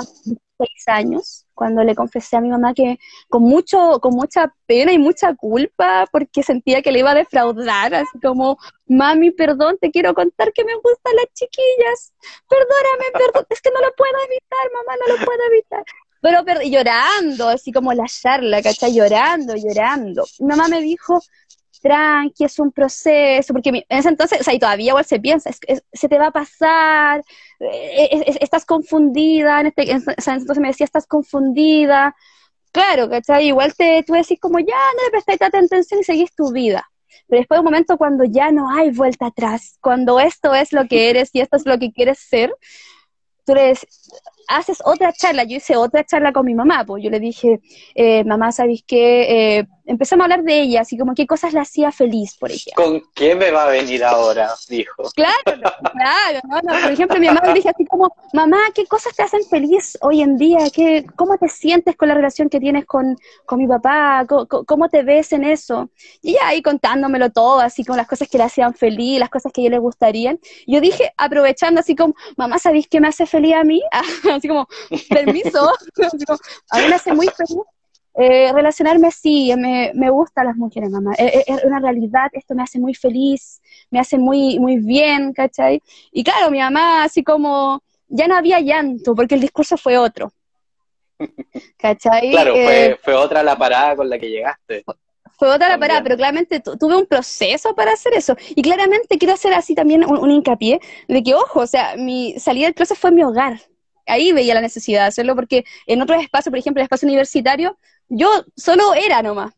seis años, cuando le confesé a mi mamá que con mucho, con mucha pena y mucha culpa, porque sentía que le iba a defraudar, así como, mami, perdón, te quiero contar que me gustan las chiquillas, perdóname, perdón, es que no lo puedo evitar, mamá, no lo puedo evitar. Pero, pero llorando, así como la charla, ¿cachai? Llorando, llorando. Mi mamá me dijo, tranqui, es un proceso, porque en ese entonces, o sea, y todavía igual se piensa, se te va a pasar, eh, estás confundida, en este, entonces me decía, estás confundida, claro, ¿cachai? Igual te, tú decís como, ya, no le prestáis tanta atención y seguís tu vida. Pero después de un momento cuando ya no hay vuelta atrás, cuando esto es lo que eres y esto es lo que quieres ser, tú le haces otra charla, yo hice otra charla con mi mamá, pues yo le dije, eh, mamá, ¿sabes qué? Eh, empezamos a hablar de ella, así como qué cosas la hacía feliz, por ejemplo. ¿Con qué me va a venir ahora? Dijo. Claro, claro, por ejemplo, mi mamá le dije así como, mamá, ¿qué cosas te hacen feliz hoy en día? ¿Qué, ¿Cómo te sientes con la relación que tienes con, mi papá? ¿Cómo, te ves en eso? Y ella ahí contándomelo todo, así como las cosas que le hacían feliz, las cosas que a ella le gustarían. Yo dije, aprovechando así como, mamá, ¿sabéis qué me hace feliz a mí? (laughs) así como, permiso, (laughs) a mí me hace muy feliz eh, relacionarme sí, me, me gustan las mujeres, mamá. Es, eh, eh, es, una realidad, esto me hace muy feliz, me hace muy, muy bien, ¿cachai? Y claro, mi mamá así como, ya no había llanto, porque el discurso fue otro. (laughs) ¿Cachai? Claro, fue, fue otra la parada con la que llegaste. Fue otra la parada, pero claramente tuve un proceso para hacer eso. Y claramente quiero hacer así también un, un, hincapié de que, ojo, o sea, mi salida del closet fue mi hogar. Ahí veía la necesidad de hacerlo, porque en otros espacios, por ejemplo, el espacio universitario, yo solo era nomás.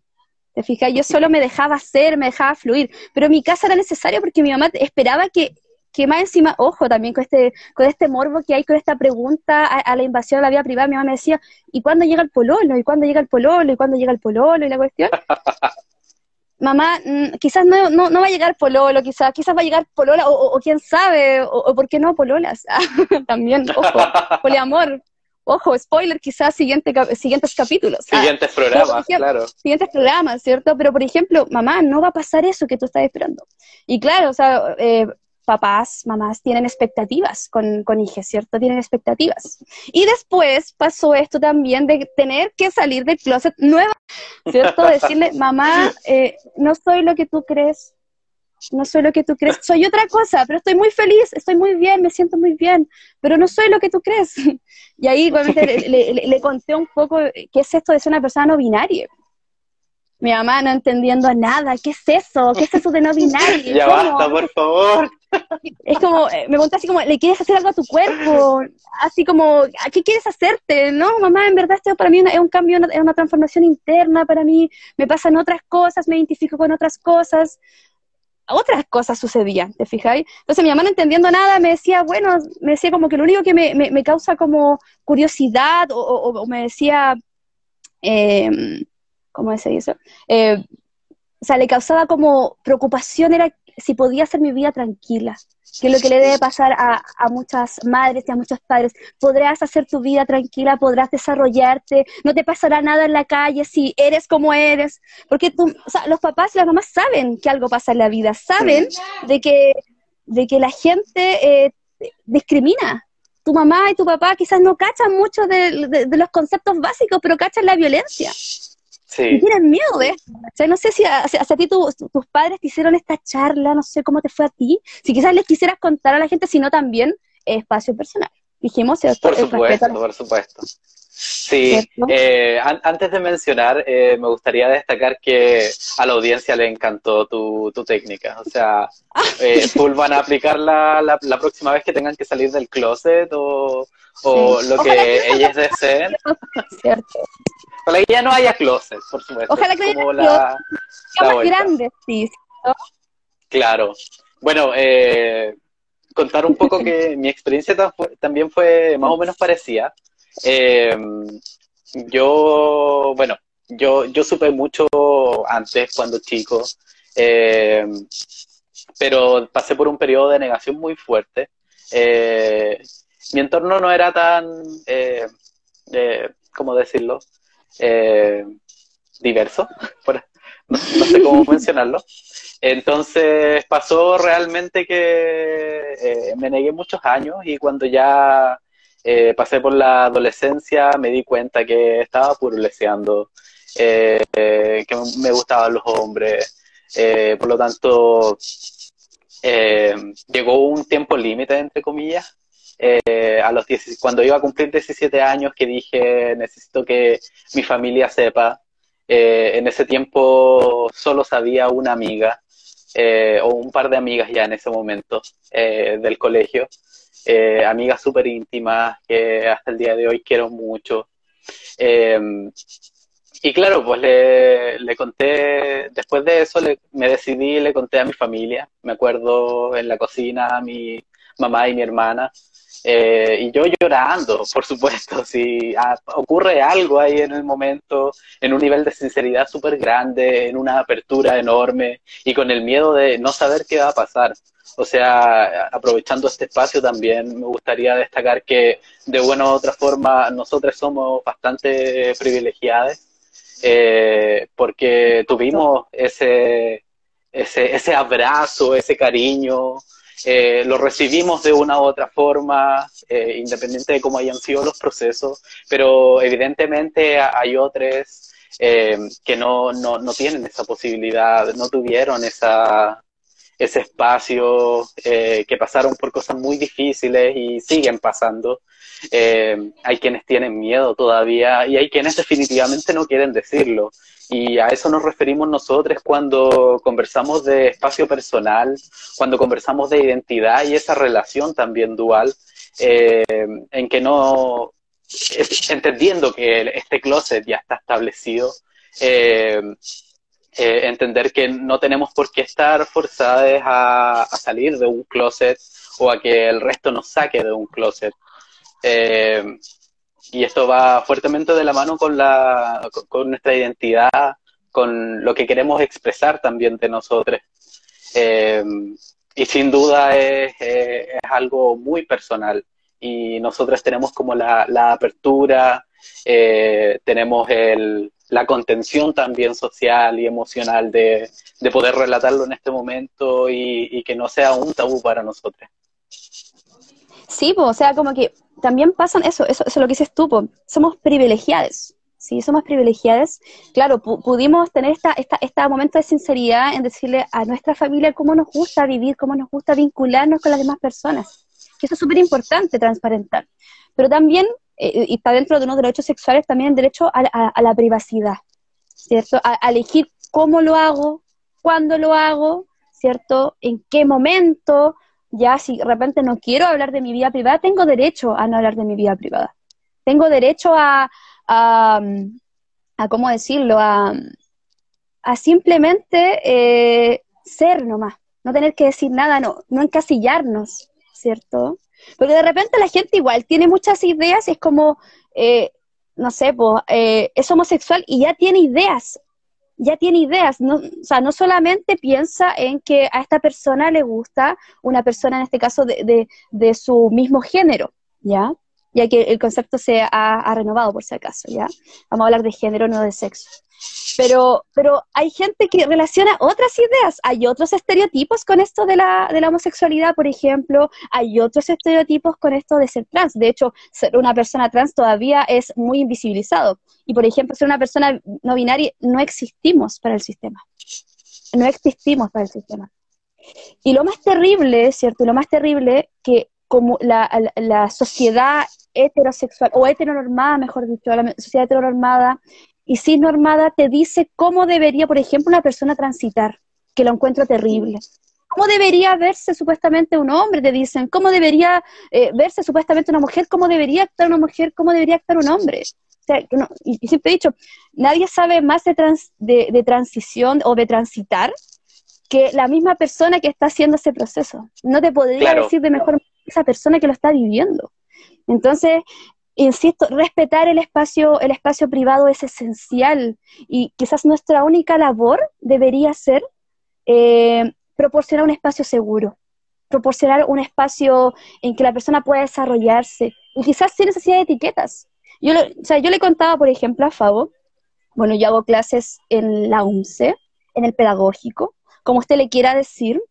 ¿Te fijas? Yo solo me dejaba ser, me dejaba fluir. Pero mi casa era necesaria porque mi mamá esperaba que, que más encima, ojo también con este, con este morbo que hay con esta pregunta a, la invasión de la vida privada, mi mamá me decía, ¿y cuándo llega el pololo? ¿Y cuándo llega el pololo? ¿Y cuándo llega el pololo? Y la cuestión. Mamá, mm, quizás no, no, no, va a llegar pololo, quizás, quizás va a llegar polola, o, quién sabe, o, o, por qué no pololas. (laughs) también, ojo, poliamor. Ojo, spoiler, quizás siguiente, siguientes capítulos. Ah, siguientes (laughs) programas, claro. Siguientes programas, ¿cierto? Pero, por ejemplo, mamá, no va a pasar eso que tú estás esperando. Y claro, o sea, eh, papás, mamás tienen expectativas con, con hijos, ¿cierto? Tienen expectativas. Y después pasó esto también de tener que salir del closet nueva, ¿cierto? Decirle, (laughs) mamá, eh, no soy lo que tú crees, no soy lo que tú crees, soy otra cosa, pero estoy muy feliz, estoy muy bien, me siento muy bien, pero no soy lo que tú crees. (laughs) Y ahí igualmente le, le, conté un poco qué es esto de ser una persona no binaria. Mi mamá no entendiendo nada, ¿qué es eso? ¿Qué es eso de no binario? (laughs) ya basta, por favor. Es como, eh, me pregunta así como, ¿le quieres hacer algo a tu cuerpo? Así como, ¿a qué quieres hacerte? No, mamá, en verdad esto para mí es un cambio, es una transformación interna para mí, me pasan otras cosas, me identifico con otras cosas otras cosas sucedían, ¿te fijáis? Entonces mi mamá no entendiendo nada me decía, bueno, me decía como que lo único que me, me, causa como curiosidad o, me decía, eh, ¿cómo se dice? Eh, o sea, le causaba como preocupación era si podía hacer mi vida tranquila, que es lo que le debe pasar a, a, muchas madres y a muchos padres. Podrás hacer tu vida tranquila, podrás desarrollarte, no te pasará nada en la calle si eres como eres, porque tú, o sea, los papás y las mamás saben que algo pasa en la vida, saben de que, de que la gente eh, discrimina. Tu mamá y tu papá quizás no cachan mucho de, de los conceptos básicos, pero cachan la violencia. Sí. tienen miedo de esto. no sé si a, ti tus padres te hicieron esta charla, no sé cómo te fue a ti. Si quizás les quisieras contar a la gente, sino también espacio personal. Dijimos, Por supuesto, por supuesto. Sí, eh, antes de mencionar, eh, me gustaría destacar que a la audiencia le encantó tu, tu técnica. O sea, (laughs) eh, full van a aplicarla la, la, próxima vez que tengan que salir del closet o, o lo que ellas deseen. Cierto. Para que ya no haya closet, por supuesto. Ojalá que como la, la más grande, sí. Claro. Bueno, eh, contar un poco que mi experiencia también fue más o menos parecida. Eh, yo, bueno, yo, yo supe mucho antes, cuando chico, eh, pero pasé por un periodo de negación muy fuerte. Eh, mi entorno no era tan, eh, ¿cómo decirlo? diverso, (laughs) no, sé cómo (laughs) mencionarlo. Entonces pasó realmente que me negué muchos años y cuando ya eh, pasé por la adolescencia, me di cuenta que estaba puruleseando, eh, que me gustaban los hombres, eh, por lo tanto, llegó un tiempo límite, entre comillas, a los cuando iba a cumplir 17 años, que dije, necesito que mi familia sepa. en ese tiempo solo sabía una amiga, o un par de amigas ya en ese momento del colegio, eh, amigas súper íntimas que hasta el día de hoy quiero mucho. Em, y claro, pues le, le, conté, después de eso me decidí, le conté a mi familia, me acuerdo en la cocina a mi mamá y mi hermana, eh, y yo llorando, por supuesto, si ah, ocurre algo ahí en el momento, en un nivel de sinceridad súper grande, en una apertura enorme y con el miedo de no saber qué va a pasar. O sea, aprovechando este espacio también me gustaría destacar que de una u otra forma nosotros somos bastante privilegiados eh, porque tuvimos ese, ese, ese abrazo, ese cariño, eh, lo recibimos de una u otra forma, eh, independiente de cómo hayan sido los procesos, pero evidentemente hay otros que no, no, no tienen esa posibilidad, no tuvieron esa, ese espacio, eh, que pasaron por cosas muy difíciles y siguen pasando. Eh, hay quienes tienen miedo todavía y hay quienes definitivamente no quieren decirlo. Y a eso nos referimos nosotros cuando conversamos de espacio personal, cuando conversamos de identidad y esa relación también dual, eh, en que no, entendiendo que este closet ya está establecido, entender que no tenemos por qué estar forzadas a, salir de un closet o a que el resto nos saque de un closet. Eh, y esto va fuertemente de la mano con, la, con, nuestra identidad, con lo que queremos expresar también de nosotros. Eh, y sin duda es, es, algo muy personal. Y nosotros tenemos como la, la apertura, tenemos el, la contención también social y emocional de, poder relatarlo en este momento y, que no sea un tabú para nosotros. Sí, o sea, como que también pasan eso, eso, eso es lo que dices tú, somos privilegiados, sí, somos privilegiados. Claro, pudimos tener esta, esta, este momento de sinceridad en decirle a nuestra familia cómo nos gusta vivir, cómo nos gusta vincularnos con las demás personas. Que eso es súper importante, transparentar. Pero también eh, y está dentro de unos derechos sexuales también el derecho a, la privacidad, ¿cierto? A, elegir cómo lo hago, cuándo lo hago, ¿cierto? En qué momento, ya si de repente no quiero hablar de mi vida privada, tengo derecho a no hablar de mi vida privada. Tengo derecho a, a, ¿cómo decirlo? A, a simplemente eh, ser nomás, no tener que decir nada, no, no encasillarnos, ¿cierto? Porque de repente la gente igual tiene muchas ideas y es como, eh, no sé, pues, eh, es homosexual y ya tiene ideas, ya tiene ideas, no, o sea, no solamente piensa en que a esta persona le gusta una persona, en este caso, de, de, de su mismo género, ¿ya? Ya que el concepto se ha, renovado, por si acaso, ¿ya? Vamos a hablar de género, no de sexo. Pero, pero hay gente que relaciona otras ideas. Hay otros estereotipos con esto de la, de la homosexualidad, por ejemplo. Hay otros estereotipos con esto de ser trans. De hecho, ser una persona trans todavía es muy invisibilizado. Y, por ejemplo, ser una persona no binaria, no existimos para el sistema. No existimos para el sistema. Y lo más terrible, ¿cierto? Y lo más terrible que como la, la, sociedad heterosexual, o heteronormada, mejor dicho, la sociedad heteronormada y cisnormada te dice cómo debería, por ejemplo, una persona transitar, que lo encuentro terrible. ¿Cómo debería verse supuestamente un hombre? Te dicen. ¿Cómo debería eh, verse supuestamente una mujer? ¿Cómo debería actuar una mujer? ¿Cómo debería actuar un hombre? y, siempre he dicho, nadie sabe más de, de, transición o de transitar que la misma persona que está haciendo ese proceso. No te podría decir de mejor esa persona que lo está viviendo. Entonces, insisto, respetar el espacio, el espacio privado es esencial y quizás nuestra única labor debería ser eh, proporcionar un espacio seguro, proporcionar un espacio en que la persona pueda desarrollarse y quizás sin necesidad de etiquetas. Yo, o sea, yo le contaba, por ejemplo, a Fabo, bueno, yo hago clases en la UNCE, en el pedagógico, como usted le quiera decir,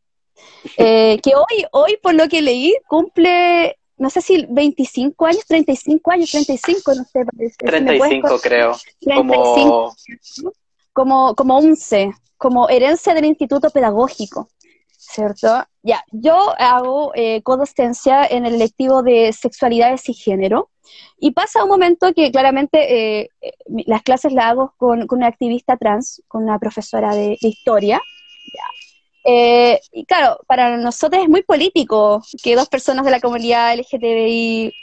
eh, que hoy, hoy, por lo que leí, cumple, no sé si 25 años, 35 años, 35, no sé, parece. 35 creo. 35, como... como, como UNCE, como herencia del Instituto Pedagógico. ¿cierto? Ya, yo hago eh, codocencia en el lectivo de sexualidades y género, y pasa un momento que claramente eh, eh, las clases las hago con, una activista trans, con una profesora de, historia. Eh, y claro, para nosotros es muy político que dos personas de la comunidad LGTBIQ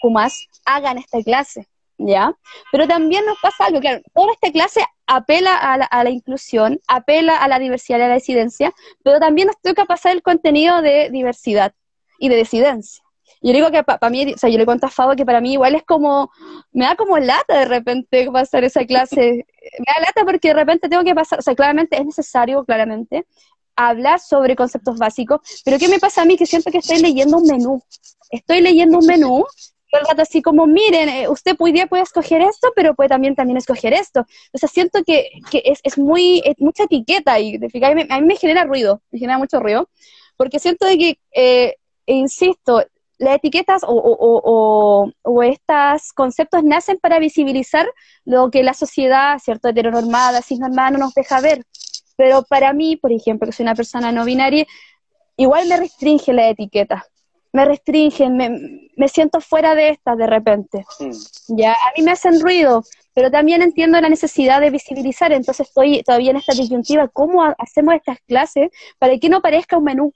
hagan esta clase, ¿ya? Pero también nos pasa algo, claro, toda esta clase apela a la, a la, inclusión, apela a la diversidad y a la disidencia, pero también nos toca pasar el contenido de diversidad y de disidencia. Yo digo que para mí, o sea, yo le cuento a Fabo que para mí igual es como, me da como lata de repente pasar esa clase. (laughs) Me da lata porque de repente tengo que pasar, o sea, claramente es necesario, claramente, hablar sobre conceptos básicos, pero ¿qué me pasa a mí? Que siento que estoy leyendo un menú. Estoy leyendo un menú todo el rato así como, miren, eh, usted puede, puede escoger esto, pero puede también, también escoger esto. O sea, siento que, que es, es, muy, mucha etiqueta y a mí, a mí me genera ruido, me genera mucho ruido, porque siento de que, eh, insisto, las etiquetas o, o, o, estos conceptos nacen para visibilizar lo que la sociedad, ¿cierto?, heteronormada, cisnormada, no nos deja ver. Pero para mí, por ejemplo, que soy una persona no binaria, igual me restringe la etiqueta. Me restringe, me, me siento fuera de esta de repente. Ya, a mí me hacen ruido, pero también entiendo la necesidad de visibilizar, entonces estoy todavía en esta disyuntiva, ¿cómo hacemos estas clases para que no parezca un menú?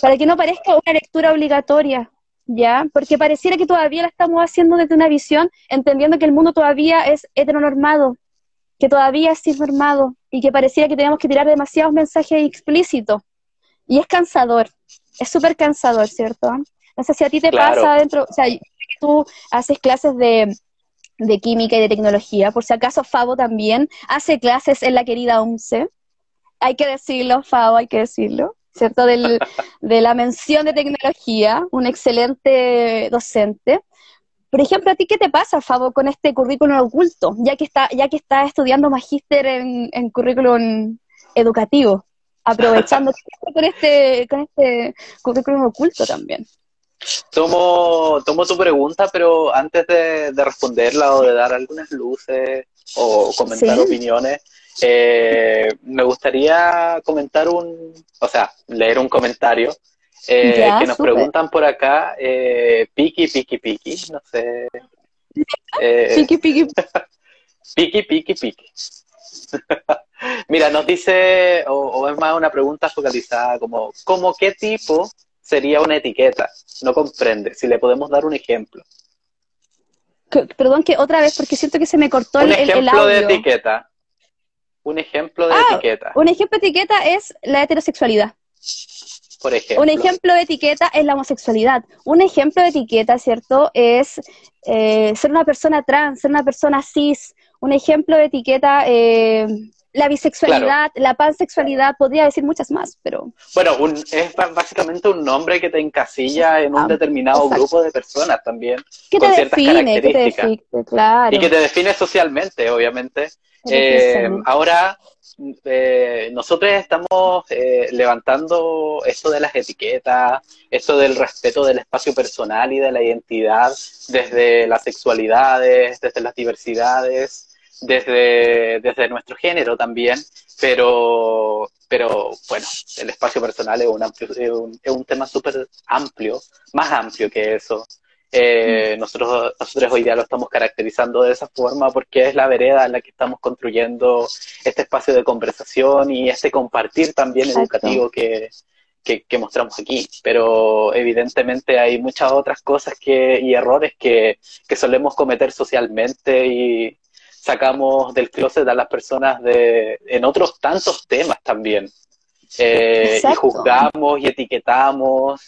para que no parezca una lectura obligatoria, ¿ya? Porque pareciera que todavía la estamos haciendo desde una visión, entendiendo que el mundo todavía es heteronormado, que todavía es cisnormado, y que pareciera que tenemos que tirar demasiados mensajes explícitos. Y es cansador, es súper cansador, ¿cierto? No sé si a ti te pasa dentro, o sea, tú haces clases de, de química y de tecnología, por si acaso Fabo también hace clases en la querida UNCE, hay que decirlo, Fabo, hay que decirlo. ¿cierto? Del, (laughs) de la mención de tecnología, un excelente docente. Por ejemplo, ¿a ti qué te pasa, Fabo, con este currículum oculto, ya que está, ya que está estudiando magíster en, en currículum educativo, (laughs) aprovechando con este, con este currículum oculto también? Tomo, tomo tu pregunta, pero antes de, responderla o de dar algunas luces o comentar opiniones, eh, me gustaría comentar un, o sea, leer un comentario eh, que nos preguntan por acá, eh, Piki, Piki, Piki, no sé. Eh, piki, (laughs) Piki. piki, Piki, Piki. (laughs) Mira, nos dice, o, es más una pregunta focalizada, como, ¿cómo qué tipo sería una etiqueta? No comprende, si le podemos dar un ejemplo. perdón, que otra vez, porque siento que se me cortó el, el, ejemplo de etiqueta. Un ejemplo de ah, etiqueta. Un ejemplo de etiqueta es la heterosexualidad. Un ejemplo de etiqueta es la homosexualidad. Un ejemplo de etiqueta, ¿cierto? Es eh, ser una persona trans, ser una persona cis. Un ejemplo de etiqueta, eh, la bisexualidad, la pansexualidad, podría decir muchas más, pero... Bueno, es básicamente un nombre que te encasilla en un ah, determinado grupo de personas también. Que te define, que te define, claro. Y que te define socialmente, obviamente. Eh, ahora, eh, nosotros estamos eh, levantando esto de las etiquetas, esto del respeto del espacio personal y de la identidad desde las sexualidades, desde las diversidades, desde, desde nuestro género también, pero, pero bueno, el espacio personal es un, amplio, es un, es un tema súper amplio, más amplio que eso. Eh, nosotros, nosotros hoy día lo estamos caracterizando de esa forma porque es la vereda en la que estamos construyendo este espacio de conversación y este compartir también educativo que, que, mostramos aquí. Pero evidentemente hay muchas otras cosas que, y errores que, que solemos cometer socialmente y sacamos del closet a las personas de, en otros tantos temas también. Eh, y juzgamos y etiquetamos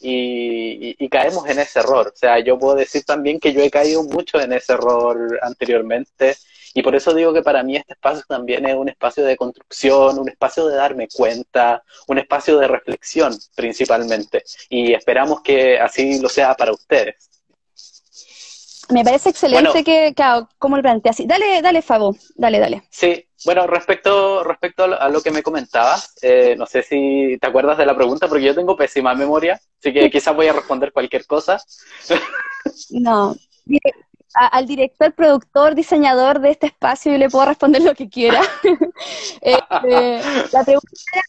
y, caemos en ese error. O sea, yo puedo decir también que yo he caído mucho en ese error anteriormente y por eso digo que para mí este espacio también es un espacio de construcción, un espacio de darme cuenta, un espacio de reflexión principalmente. Y esperamos que así lo sea para ustedes. Me parece excelente que, claro, como lo planteas. Dale, dale, Fabo, dale, dale. Sí, bueno, respecto, respecto a lo que me comentabas, eh, no sé si te acuerdas de la pregunta, porque yo tengo pésima memoria, así que (laughs) quizás voy a responder cualquier cosa. No, al director, productor, diseñador de este espacio, yo le puedo responder lo que quiera. (laughs) Este, la pregunta era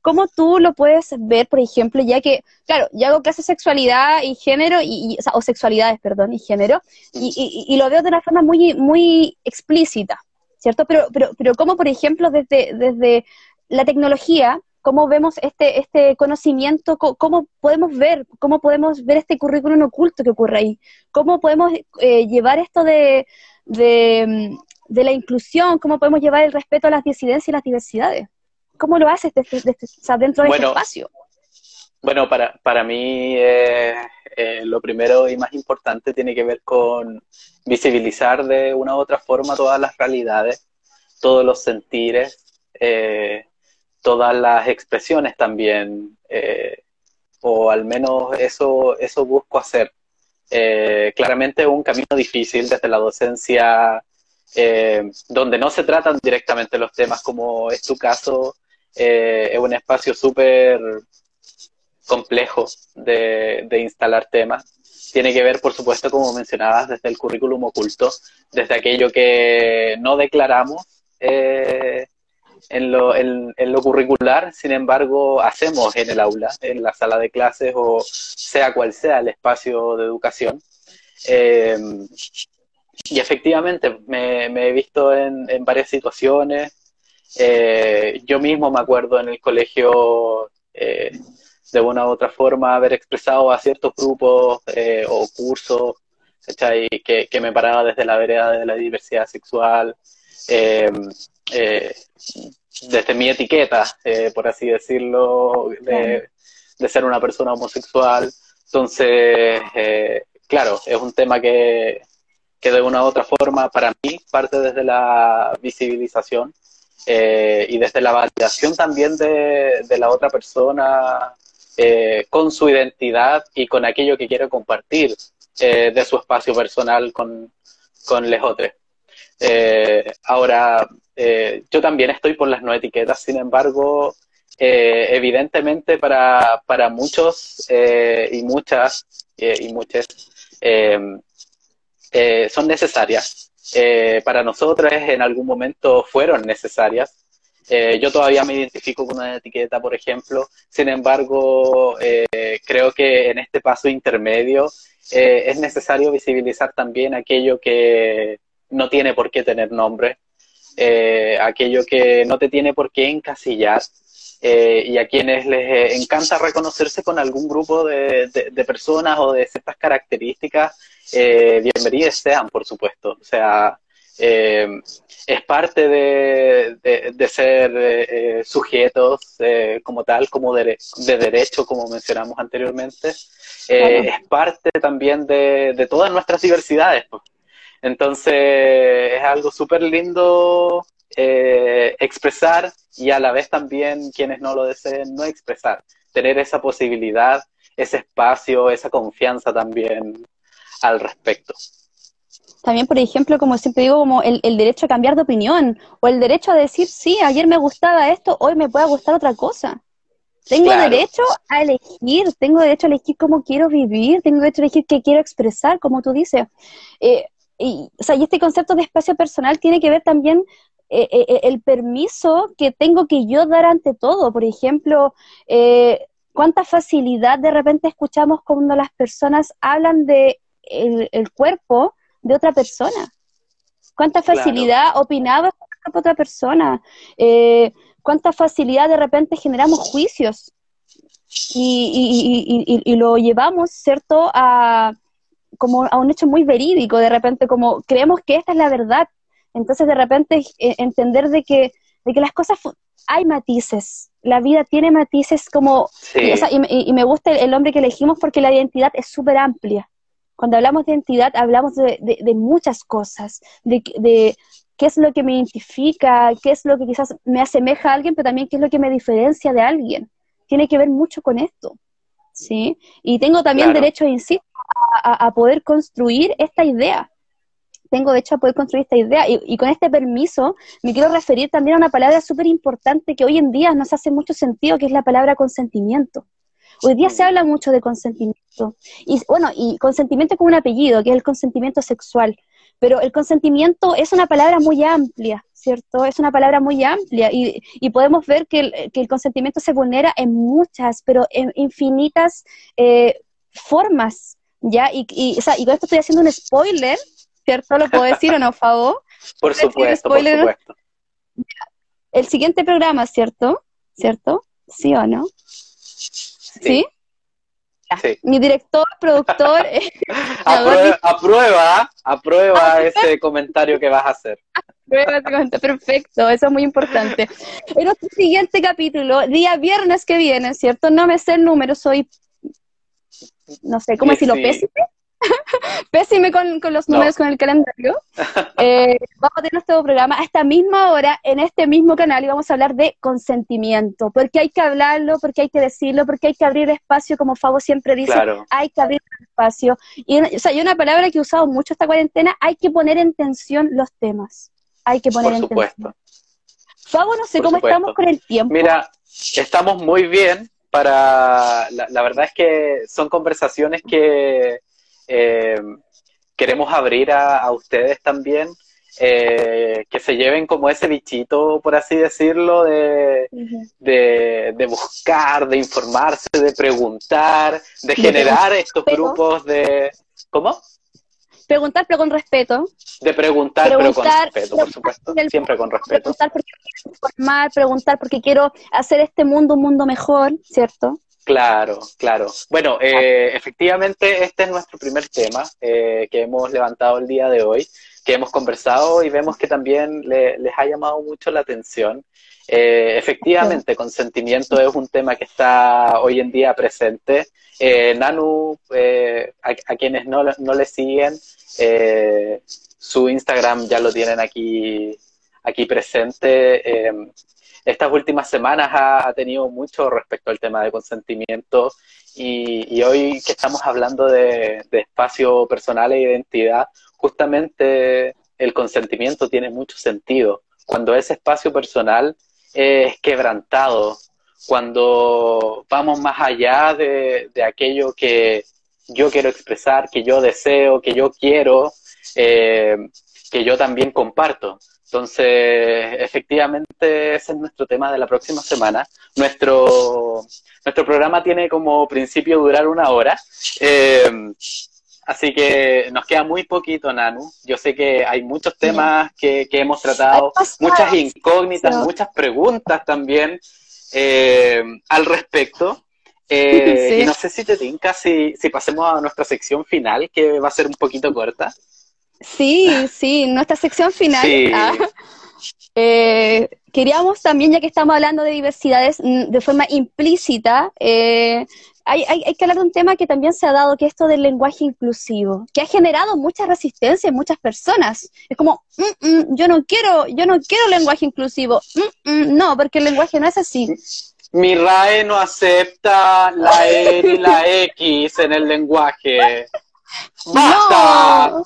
¿cómo, tú lo puedes ver, por ejemplo, ya que, claro, yo hago clases de sexualidad y género, y, o, sexualidades, perdón, y género, y, y, lo veo de una forma muy, muy explícita, ¿cierto? Pero, pero, pero ¿cómo, por ejemplo, desde, desde la tecnología, cómo vemos este, este conocimiento, cómo, podemos ver, cómo podemos ver este currículum oculto que ocurre ahí, cómo podemos eh, llevar esto de, de, la inclusión, cómo podemos llevar el respeto a las disidencias y las diversidades. ¿Cómo lo haces dentro de este espacio? Bueno, para, para mí eh, eh, lo primero y más importante tiene que ver con visibilizar de una u otra forma todas las realidades, todos los sentires, eh, todas las expresiones también, eh, o al menos eso, eso busco hacer. Eh, claramente un camino difícil desde la docencia, eh, donde no se tratan directamente los temas, como es tu caso, es un espacio súper complejo de, de, instalar temas. Tiene que ver, por supuesto, como mencionabas, desde el currículum oculto, desde aquello que no declaramos eh, en lo, en, lo curricular, sin embargo, hacemos en el aula, en la sala de clases o sea cual sea el espacio de educación. Eh, y efectivamente, me, he visto en, varias situaciones. Eh, yo mismo me acuerdo en el colegio, eh, de una u otra forma, haber expresado a ciertos grupos o cursos que, que, me paraba desde la vereda de la diversidad sexual. Eh, desde mi etiqueta, eh, por así decirlo, de, ser una persona homosexual. Entonces, eh, claro, es un tema que, que, de una u otra forma, para mí, parte desde la visibilización y desde la validación también de, de la otra persona con su identidad y con aquello que quiere compartir de su espacio personal con, con les otros. ahora, eh, yo también estoy por las no etiquetas, sin embargo, eh, evidentemente para, para muchos eh, y muchas y muchas son necesarias. para nosotros en algún momento fueron necesarias. yo todavía me identifico con una etiqueta, por ejemplo. Sin embargo, creo que en este paso intermedio es necesario visibilizar también aquello que no tiene por qué tener nombre, eh, aquello que no te tiene por qué encasillar eh, y a quienes les eh, encanta reconocerse con algún grupo de, personas o de ciertas características, bienvenidos sean, por supuesto. O sea, es parte de, de ser sujetos como tal, como de, derecho, como mencionamos anteriormente. Es parte también de, todas nuestras diversidades. Pues. Entonces es algo súper lindo eh, expresar y a la vez también quienes no lo deseen no expresar, tener esa posibilidad, ese espacio, esa confianza también al respecto. También, por ejemplo, como siempre digo, como el, derecho a cambiar de opinión o el derecho a decir, sí, ayer me gustaba esto, hoy me puede gustar otra cosa. Tengo derecho a elegir, tengo derecho a elegir cómo quiero vivir, tengo derecho a elegir qué quiero expresar, como tú dices. Eh, y, o sea, y este concepto de espacio personal tiene que ver también eh, eh, eh, el permiso que tengo que yo dar ante todo. Por ejemplo, cuánta facilidad de repente escuchamos cuando las personas hablan de el, cuerpo de otra persona. Cuánta facilidad opinaba opinamos otra persona. cuánta facilidad de repente generamos juicios y, y, lo llevamos, ¿cierto?, a como a un hecho muy verídico, de repente como creemos que esta es la verdad, entonces de repente eh, entender de que, de que las cosas, hay matices, la vida tiene matices como, y, me gusta el, hombre que elegimos porque la identidad es súper amplia. Cuando hablamos de identidad hablamos de, de, muchas cosas, de, de qué es lo que me identifica, qué es lo que quizás me asemeja a alguien, pero también qué es lo que me diferencia de alguien. Tiene que ver mucho con esto, ¿sí? Y tengo también derecho, insisto, a, a, poder construir esta idea. Tengo derecho a poder construir esta idea. Y, con este permiso me quiero referir también a una palabra súper importante que hoy en día nos hace mucho sentido, que es la palabra consentimiento. Hoy día se habla mucho de consentimiento. Y bueno, y consentimiento como un apellido, que es el consentimiento sexual. Pero el consentimiento es una palabra muy amplia, ¿cierto? Es una palabra muy amplia y, podemos ver que el, consentimiento se vulnera en muchas, pero en infinitas eh, formas, ¿ya? Y, y, o sea, y con esto estoy haciendo un spoiler, ¿cierto? ¿Lo puedo decir o no, favor? (laughs) Por supuesto, por supuesto. El siguiente programa, ¿cierto? ¿Cierto? ¿Sí o no? ¿Sí? Mi director, productor. (laughs) Eh, aprueba, aprueba, ese comentario que vas a hacer. Perfecto, eso es muy importante. En nuestro siguiente capítulo, día viernes que viene, ¿cierto? No me sé el número, soy, no sé, ¿cómo decirlo? Pésime. (laughs) Pésime con, los números, con el calendario. (laughs) Eh, vamos a tener nuestro programa a esta misma hora en este mismo canal y vamos a hablar de consentimiento. Porque hay que hablarlo, porque hay que decirlo, porque hay que abrir espacio, como Fabo siempre dice, hay que abrir espacio. Y, o sea, hay una palabra que he usado mucho esta cuarentena, hay que poner en tensión los temas. Hay que poner en tensión. Fabo, no sé cómo estamos con el tiempo. Mira, estamos muy bien para... la verdad es que son conversaciones que eh, queremos abrir a, ustedes también, eh, que se lleven como ese bichito, por así decirlo, de, de, buscar, de informarse, de preguntar, de generar estos grupos de... ¿Cómo? Preguntar, pero con respeto. De preguntar, pero con respeto, por supuesto. Siempre con respeto. Preguntar porque quiero informar, preguntar porque quiero hacer este mundo un mundo mejor, ¿cierto? Claro, claro. Bueno, eh, efectivamente este es nuestro primer tema eh, que hemos levantado el día de hoy, que hemos conversado y vemos que también les ha llamado mucho la atención. Eh, efectivamente, consentimiento es un tema que está hoy en día presente. Nanu, a, quienes no, no le siguen, su Instagram ya lo tienen aquí, aquí presente estas últimas semanas ha, tenido mucho respecto al tema de consentimiento y, hoy que estamos hablando de, espacio personal e identidad, justamente el consentimiento tiene mucho sentido. Cuando ese espacio personal es quebrantado, cuando vamos más allá de, aquello que yo quiero expresar, que yo deseo, que yo quiero, eh, que yo también comparto. Entonces, efectivamente, ese es nuestro tema de la próxima semana. Nuestro, nuestro programa tiene como principio durar una hora. Eh, así que nos queda muy poquito, Nanu. Yo sé que hay muchos temas que, hemos tratado, muchas incógnitas, muchas preguntas también eh, al respecto. Eh, (laughs) y no sé si te tinca si, si pasemos a nuestra sección final, que va a ser un poquito corta. Sí, sí, nuestra sección final. Ah, eh, queríamos también, ya que estamos hablando de diversidades mm, de forma implícita, eh, hay, que hablar de un tema que también se ha dado, que es esto del lenguaje inclusivo, que ha generado mucha resistencia en muchas personas. Es como, mm, mm, yo no quiero, yo no quiero lenguaje inclusivo. no, porque el lenguaje no es así. Mi RAE no acepta la E y la X en el lenguaje. ¡Basta! No.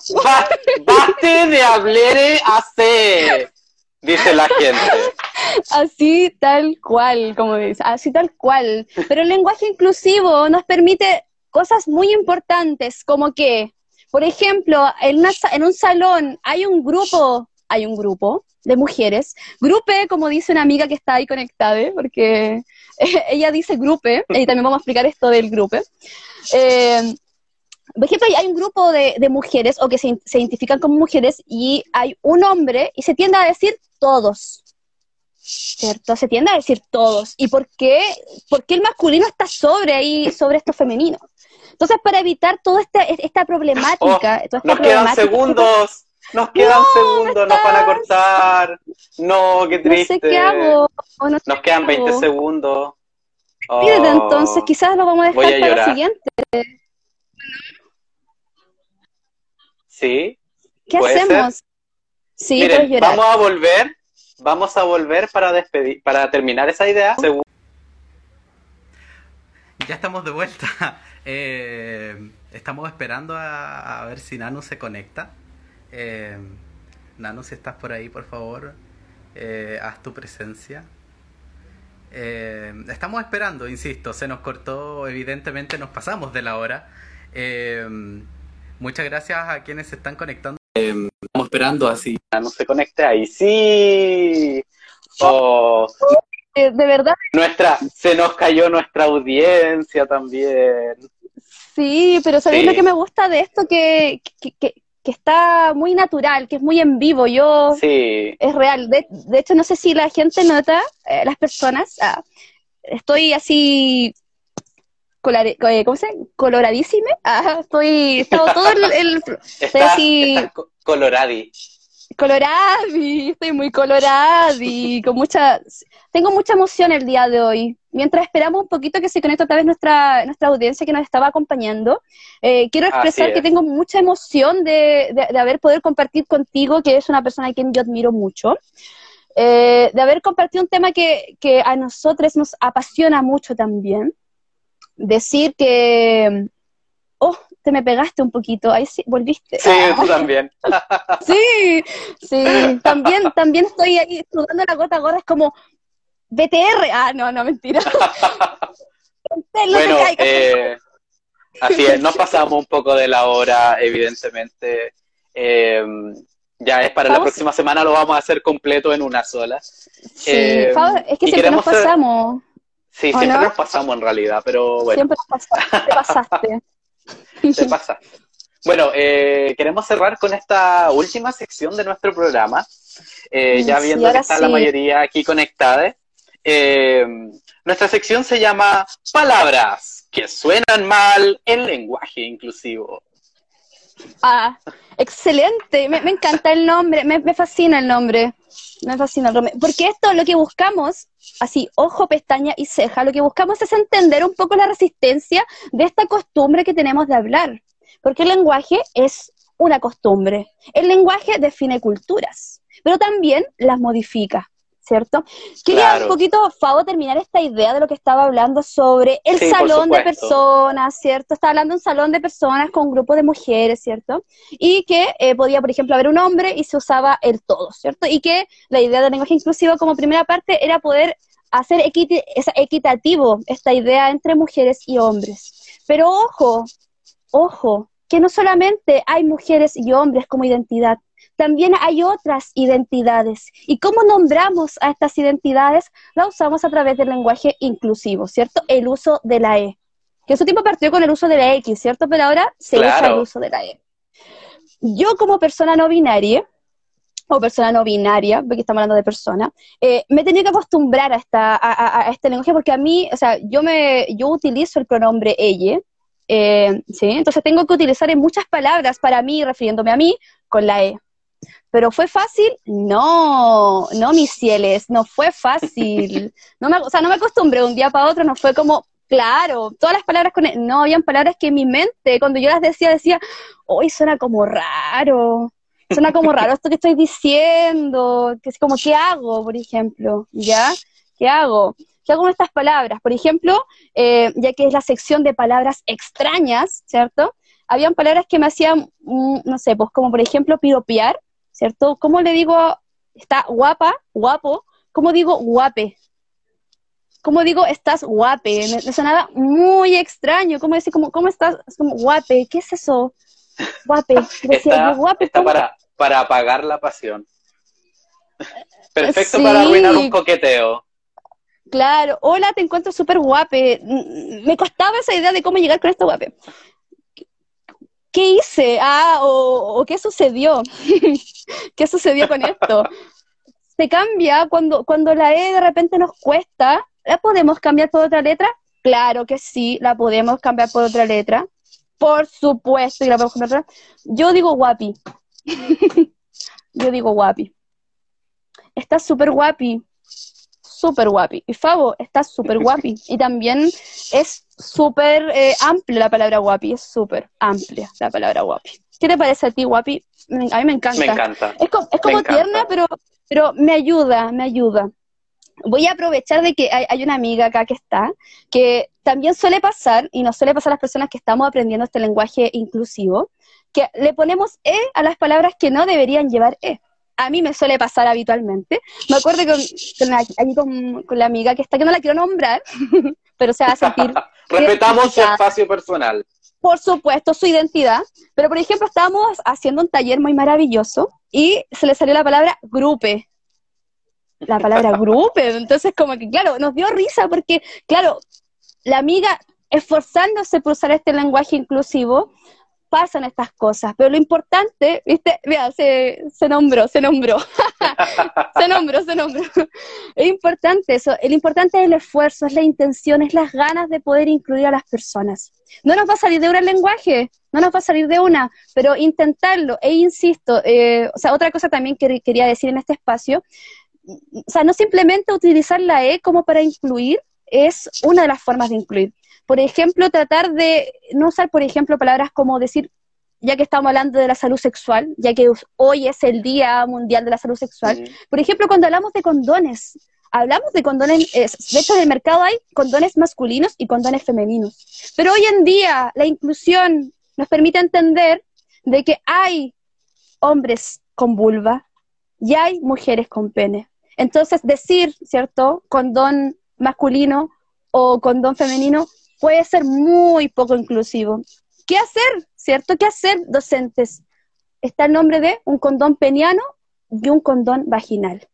¡Baste de hablar hacer! Dice la gente. Así tal cual, como dice, así tal cual. Pero el lenguaje inclusivo nos permite cosas muy importantes, como que Por ejemplo, en, una en un salón hay un grupo, hay un grupo de mujeres, grupe, como dice una amiga que está ahí conectada, ¿eh? porque (laughs) ella dice grupe, y también vamos a explicar esto del grupe. Eh, por ejemplo, hay un grupo de, de mujeres o que se, se identifican como mujeres y hay un hombre y se tiende a decir todos. ¿Cierto? Se tiende a decir todos. ¿Y por qué, por qué el masculino está sobre ahí, sobre esto femenino? Entonces, para evitar toda esta, esta problemática, toda esta Oh, Nos quedan segundos. Nos quedan No, segundos. Nos van a cortar. No, qué No triste. sé qué hago. no sé Nos qué quedan 20 hago. segundos. Despídete, Oh. entonces, quizás lo vamos a dejar a para la siguiente. Sí. ¿Qué ¿Puede hacemos? Sí, Miren, puedes llorar. vamos a volver. Vamos a volver para despedir, para terminar esa idea. Ya estamos de vuelta. (laughs) Eh, estamos esperando a, a ver si Nanu se conecta. Eh, Nanu, si estás por ahí, por favor, eh, haz tu presencia. Eh, estamos esperando, insisto, se nos cortó, evidentemente nos pasamos de la hora. Eh, muchas gracias a quienes se están conectando. Eh, estamos esperando así. no se conecte ahí. Sí. Oh, Eh, de verdad, nuestra, se nos cayó nuestra audiencia también. sí, pero ¿sabéis Sí. lo que me gusta de esto? Que, que, que- que está muy natural, que es muy en vivo. Yo, Sí. es real. De, de hecho, no sé si la gente nota, eh, las personas, ah, estoy así, eh, ¿cómo se? Coloradísima. (laughs) Ah, estoy, estado todo el, el- (laughs) Estás, así- co- coloradi. coloradi, estoy muy coloradi, con mucha, tengo mucha emoción el día de hoy. Mientras esperamos un poquito que se conecte otra vez nuestra, nuestra audiencia que nos estaba acompañando, eh, quiero expresar que tengo mucha emoción de, de, de haber poder compartir contigo, que es una persona a quien yo admiro mucho, eh, de haber compartido un tema que, que a nosotros nos apasiona mucho también. Decir que, oh, te me pegaste un poquito, ahí sí, volviste. Sí, tú también. (laughs) Sí, sí, también, también estoy ahí sudando la gota gorda, es como BTR. Ah, no, no, mentira. (laughs) Bueno, eh, así es, nos pasamos un poco de la hora, evidentemente. Eh, ya es para la próxima semana, lo vamos a hacer completo en una sola. Sí, eh, es que siempre nos ser- pasamos, Sí, ¿O siempre no? nos pasamos en realidad, pero bueno, siempre nos pasamos, te pasaste. (laughs) te pasa. Bueno, eh, queremos cerrar con esta última sección de nuestro programa. Eh, ya viendo que está la mayoría aquí conectada. Eh, nuestra sección se llama Palabras que suenan mal en lenguaje inclusivo. Ah, excelente, me, encanta el nombre, me, me fascina el nombre, me fascina el nombre, porque esto lo que buscamos, así, ojo, pestaña y ceja, lo que buscamos es entender un poco la resistencia de esta costumbre que tenemos de hablar, porque el lenguaje es una costumbre, el lenguaje define culturas, pero también las modifica. ¿Cierto? Quería Claro. un poquito, Fabo, terminar esta idea de lo que estaba hablando sobre el Sí, salón de personas, ¿cierto? Estaba hablando de un salón de personas con un grupo de mujeres, ¿cierto? y que eh, podía, por ejemplo, haber un hombre y se usaba el todo, ¿cierto? Y que la idea del lenguaje inclusivo como primera parte era poder hacer equitativo esta idea entre mujeres y hombres. Pero ojo, ojo, que no solamente hay mujeres y hombres como identidad, también hay otras identidades. ¿Y cómo nombramos a estas identidades? La usamos a través del lenguaje inclusivo, ¿cierto? El uso de la E. Que en su tiempo partió con el uso de la X, ¿cierto? Pero ahora se usa el uso de la E. Yo como persona no binaria, o persona no binaria, porque estamos hablando de persona, eh, me he tenido que acostumbrar a, esta, a, a- a este lenguaje porque a mí, o sea, yo, me, yo utilizo el pronombre ella, eh, ¿sí? Entonces tengo que utilizar en muchas palabras para mí, refiriéndome a mí, con la E. ¿Pero fue fácil? No, no, mis cieles, no fue fácil. No me, o sea, no me acostumbré un día para otro, no fue como, claro, todas las palabras con E. No, habían palabras que en mi mente, cuando yo las decía, decía, hoy suena como raro, suena como raro esto que estoy diciendo, que es como, ¿qué hago, por ejemplo? ¿Ya? ¿Qué hago? ¿Qué hago con estas palabras? Por ejemplo, eh, ya que es la sección de palabras extrañas, ¿cierto? Habían palabras que me hacían, mm, no sé, pues como por ejemplo piropear, ¿cierto? ¿Cómo le digo, está guapa, guapo? ¿Cómo digo guape? ¿Cómo digo estás guape? Me, me sonaba muy extraño. ¿Cómo decir, cómo, cómo estás? Es como guape, ¿qué es eso? Guape. (laughs) Decía Está, guape, está para, para apagar la pasión. Perfecto Sí. para arruinar un coqueteo. Claro, hola, te encuentro súper guape. Mm, Me costaba esa idea de cómo llegar con esto guape. ¿Qué hice? Ah, o, qué sucedió. (laughs) ¿Qué sucedió con esto? Se cambia cuando, cuando la E de repente nos cuesta. ¿La podemos cambiar por otra letra? Claro que sí, la podemos cambiar por otra letra. Por supuesto, y la podemos cambiar. Yo digo guapi. (laughs) Yo digo guapi. Está súper guapi súper guapi. Y Fabo está súper guapi. (laughs) Y también es súper eh, amplia la palabra guapi, es súper amplia la palabra guapi. ¿Qué te parece a ti, guapi? A mí me encanta. Me encanta. Es como, es como tierna, pero, pero me ayuda, me ayuda. Voy a aprovechar de que hay, hay una amiga acá que está, que también suele pasar, y nos suele pasar a las personas que estamos aprendiendo este lenguaje inclusivo, que le ponemos E a las palabras que no deberían llevar E. A mí me suele pasar habitualmente. Me acuerdo con, con la, aquí con, con la amiga que está, que no la quiero nombrar, (laughs) pero se va a sentir (laughs) Respetamos su espacio personal. por supuesto, su identidad. Pero, por ejemplo, estábamos haciendo un taller muy maravilloso y se le salió la palabra grupe. La palabra (laughs) grupe. Entonces, como que, claro, nos dio risa porque, claro, la amiga esforzándose por usar este lenguaje inclusivo, pasan estas cosas. Pero lo importante, ¿viste? Mira, se, se nombró, se nombró. (laughs) se nombró, se nombró. Es importante eso. El importante es el esfuerzo, es la intención, es las ganas de poder incluir a las personas. No nos va a salir de una el lenguaje, no nos va a salir de una, pero intentarlo. E insisto, eh, o sea, otra cosa también que quería decir en este espacio, o sea, no simplemente utilizar la E como para incluir, es una de las formas de incluir. Por ejemplo, tratar de no usar, por ejemplo, palabras como decir, ya que estamos hablando de la salud sexual, ya que hoy es el Día Mundial de la Salud Sexual, por ejemplo, cuando hablamos de condones, hablamos de condones, de hecho en el mercado hay condones masculinos y condones femeninos. Pero hoy en día la inclusión nos permite entender de que hay hombres con vulva y hay mujeres con pene. Entonces decir, ¿cierto?, condón masculino o condón femenino puede ser muy poco inclusivo. ¿Qué hacer, cierto? ¿Qué hacer, docentes? Está el nombre de un condón peniano y un condón vaginal.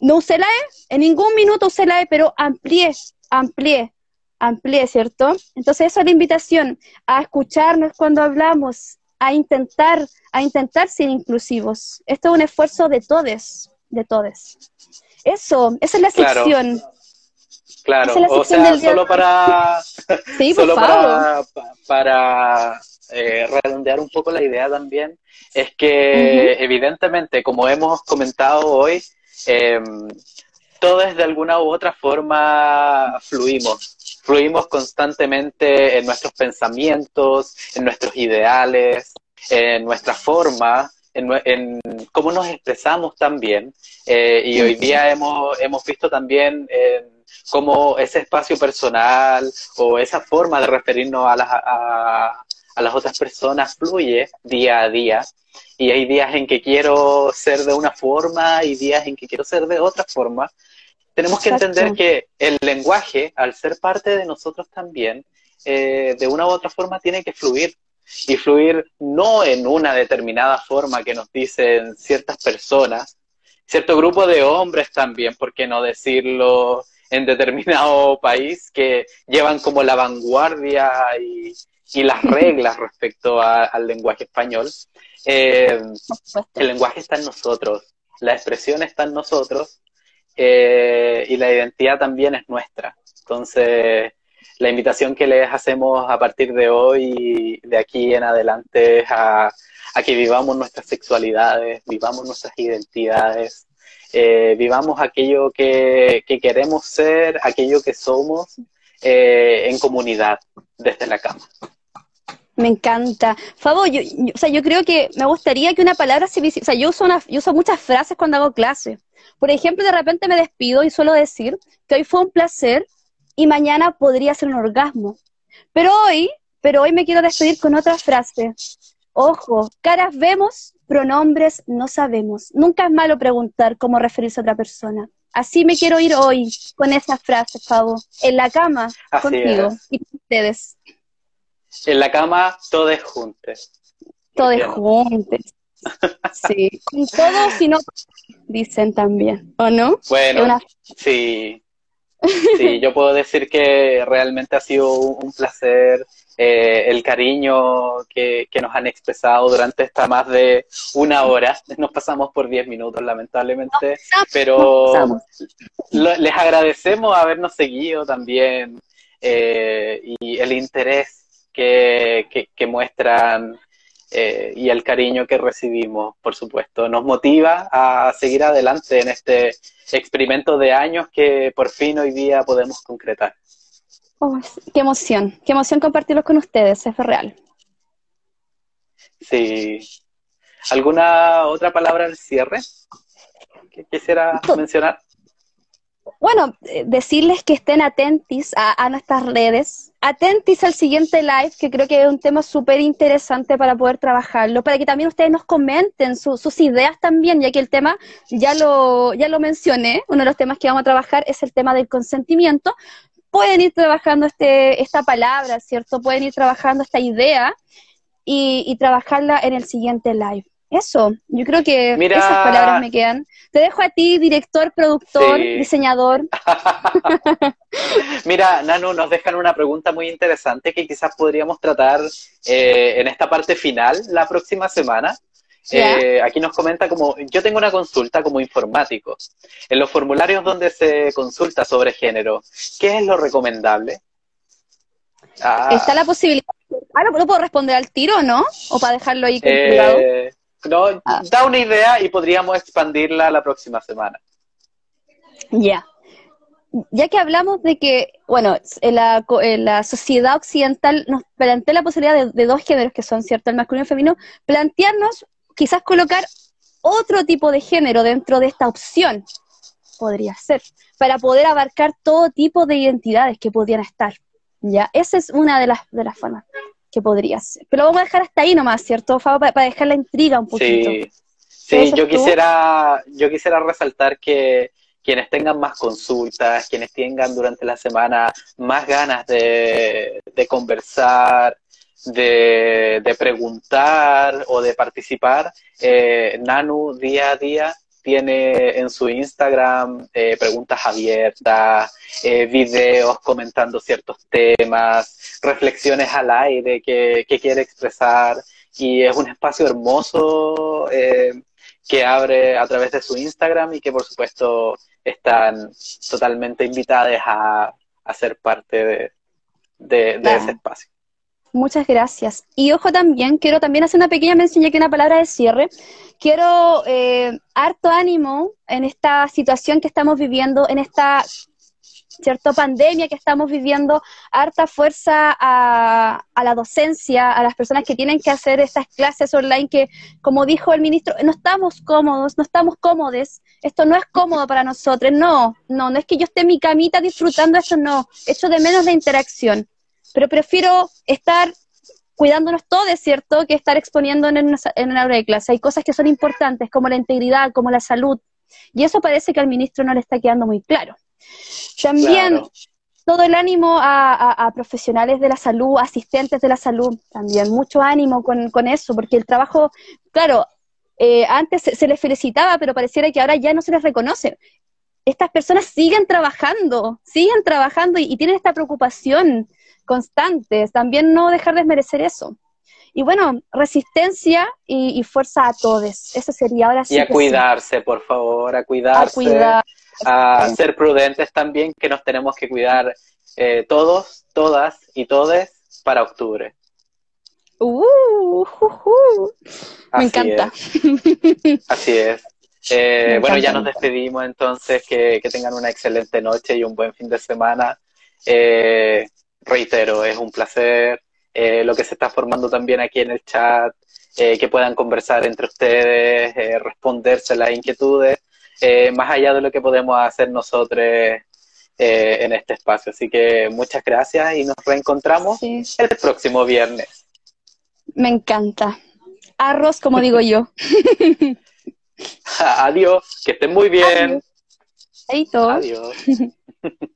No usé la E, en ningún minuto usé la E, pero amplié, amplié, amplié, ¿cierto? Entonces esa es la invitación a escucharnos cuando hablamos, a intentar, a intentar ser inclusivos. Esto es un esfuerzo de todos, de todos. Eso, esa es la Claro. sección. Claro, o sea, solo para, (laughs) Sí, (laughs) solo para, pa- para eh, redondear un poco la idea también, es que evidentemente, como hemos comentado hoy, eh, todos de alguna u otra forma fluimos, fluimos constantemente en nuestros pensamientos, en nuestros ideales, en nuestra forma, en, en cómo nos expresamos también. Eh, y hoy día hemos, hemos visto también eh, cómo ese espacio personal o esa forma de referirnos a las, a, a las otras personas fluye día a día. Y hay días en que quiero ser de una forma y días en que quiero ser de otra forma. Tenemos que Exacto. entender que el lenguaje, al ser parte de nosotros también, eh, de una u otra forma tiene que fluir. Y fluir no en una determinada forma que nos dicen ciertas personas, cierto grupo de hombres también, por qué no decirlo, en determinado (laughs) país que llevan como la vanguardia y, y las (laughs) reglas respecto a- al lenguaje español. Eh, el lenguaje está en nosotros, la expresión está en nosotros eh, y la identidad también es nuestra. Entonces, la invitación que les hacemos a partir de hoy y de aquí en adelante es a, a que vivamos nuestras sexualidades, vivamos nuestras identidades, eh, vivamos aquello que, que queremos ser, aquello que somos eh, en comunidad desde la cama. Me encanta. Fabo, yo, yo- o sea, yo creo que me gustaría que una palabra se O sea, yo uso, una, yo uso muchas frases cuando hago clase. Por ejemplo, de repente me despido y suelo decir que hoy fue un placer y mañana podría ser un orgasmo. Pero hoy, pero hoy me quiero despedir con otra frase. Ojo, caras vemos, pronombres no sabemos. Nunca es malo preguntar cómo referirse a otra persona. Así me quiero ir hoy con esa frase, Fabo. En la cama, Así contigo es. y con ustedes. En la cama, todos juntos. Todos juntos. (laughs) Sí, con todos y no dicen también, ¿o no? Bueno, sí. Sí, yo puedo decir que realmente ha sido un placer eh, el cariño que, nos han expresado durante esta más de una hora. (laughs) Nos pasamos por diez minutos, lamentablemente, pero les agradecemos habernos seguido también eh, y el interés que, que, muestran eh, y el cariño que recibimos, por supuesto. Nos motiva a seguir adelante en este experimento de años que por fin hoy día podemos concretar. Oh, qué emoción, qué emoción compartirlo con ustedes, es real. Sí. ¿Alguna otra palabra al cierre que quisiera mencionar? Bueno, eh, decirles que estén atentis a, nuestras redes, atentis al siguiente live, que creo que es un tema súper interesante para poder trabajarlo, para que también ustedes nos comenten sus ideas también, ya que el tema, ya lo, ya lo mencioné, uno de los temas que vamos a trabajar es el tema del consentimiento, pueden ir trabajando este, esta palabra, ¿cierto? Pueden ir trabajando esta idea y, trabajarla en el siguiente live. Eso, yo creo que esas palabras me quedan. Te dejo a ti, director, productor, diseñador. (laughs) Mira, Nanu, nos dejan una pregunta muy interesante que quizás podríamos tratar eh, en esta parte final la próxima semana. Eh, aquí nos comenta como, yo tengo una consulta como informático. En los formularios donde se consulta sobre género, ¿qué es lo recomendable? Ah. Está la posibilidad. Ah, ¿lo puedo responder al tiro, no? ¿O para dejarlo ahí eh, No, ah. da una idea y podríamos expandirla la próxima semana. Ya. Ya que hablamos de que, bueno, en la, la sociedad occidental nos plantea la posibilidad de, de, dos géneros que son, ¿cierto? El masculino y el femenino, plantearnos quizás colocar otro tipo de género dentro de esta opción, podría ser, para poder abarcar todo tipo de identidades que podrían estar. ¿ya? Esa es una de las, de las formas que podría ser. Pero vamos a dejar hasta ahí nomás, ¿cierto, para, dejar la intriga un poquito. Sí, yo quisiera, yo quisiera resaltar que quienes tengan más consultas, quienes tengan durante la semana más ganas de, de conversar, de, preguntar o de participar, eh, Nanu día a día tiene en su Instagram eh, preguntas abiertas, eh, videos comentando ciertos temas, reflexiones al aire que, quiere expresar y es un espacio hermoso que abre a través de su Instagram y que por supuesto están totalmente invitadas a, ser parte de, ese espacio. Muchas gracias. Y ojo también, quiero también hacer una pequeña mención, ya que una palabra de cierre. Quiero eh, harto ánimo en esta situación que estamos viviendo, en esta cierta pandemia que estamos viviendo, harta fuerza a, a, la docencia, a las personas que tienen que hacer estas clases online que, como dijo el ministro, no estamos cómodos, no estamos cómodos, esto no es cómodo para nosotros, no, no, no es que yo esté en mi camita disfrutando esto, no, echo de menos la interacción pero prefiero estar cuidándonos todos, ¿cierto?, que estar exponiéndonos en una, en una aula de clase. Hay cosas que son importantes, como la integridad, como la salud, y eso parece que al ministro no le está quedando muy claro. También todo el ánimo a, profesionales de la salud, asistentes de la salud, también mucho ánimo con, eso, porque el trabajo, claro, eh, antes se, les felicitaba, pero pareciera que ahora ya no se les reconoce. Estas personas siguen trabajando, siguen trabajando y tienen esta preocupación constantes, también no dejar de merecer eso. Y bueno, resistencia y, fuerza a todos. Eso sería ahora sí. Y a cuidarse, por favor, a cuidarse. A, ser prudentes también, que nos tenemos que cuidar eh, todos, todas y todes para octubre. Uh, Me encanta. Así es. (laughs) Eh, bueno, ya nos despedimos entonces, que, que, tengan una excelente noche y un buen fin de semana. Eh, reitero, es un placer eh, lo que se está formando también aquí en el chat, eh, que puedan conversar entre ustedes, eh, responderse las inquietudes, más allá de lo que podemos hacer nosotros en este espacio. Así que muchas gracias y nos reencontramos el próximo viernes. Me encanta. Arroz, como digo yo. (laughs) Adiós, que estén muy bien. Adiós. Adiós. (laughs)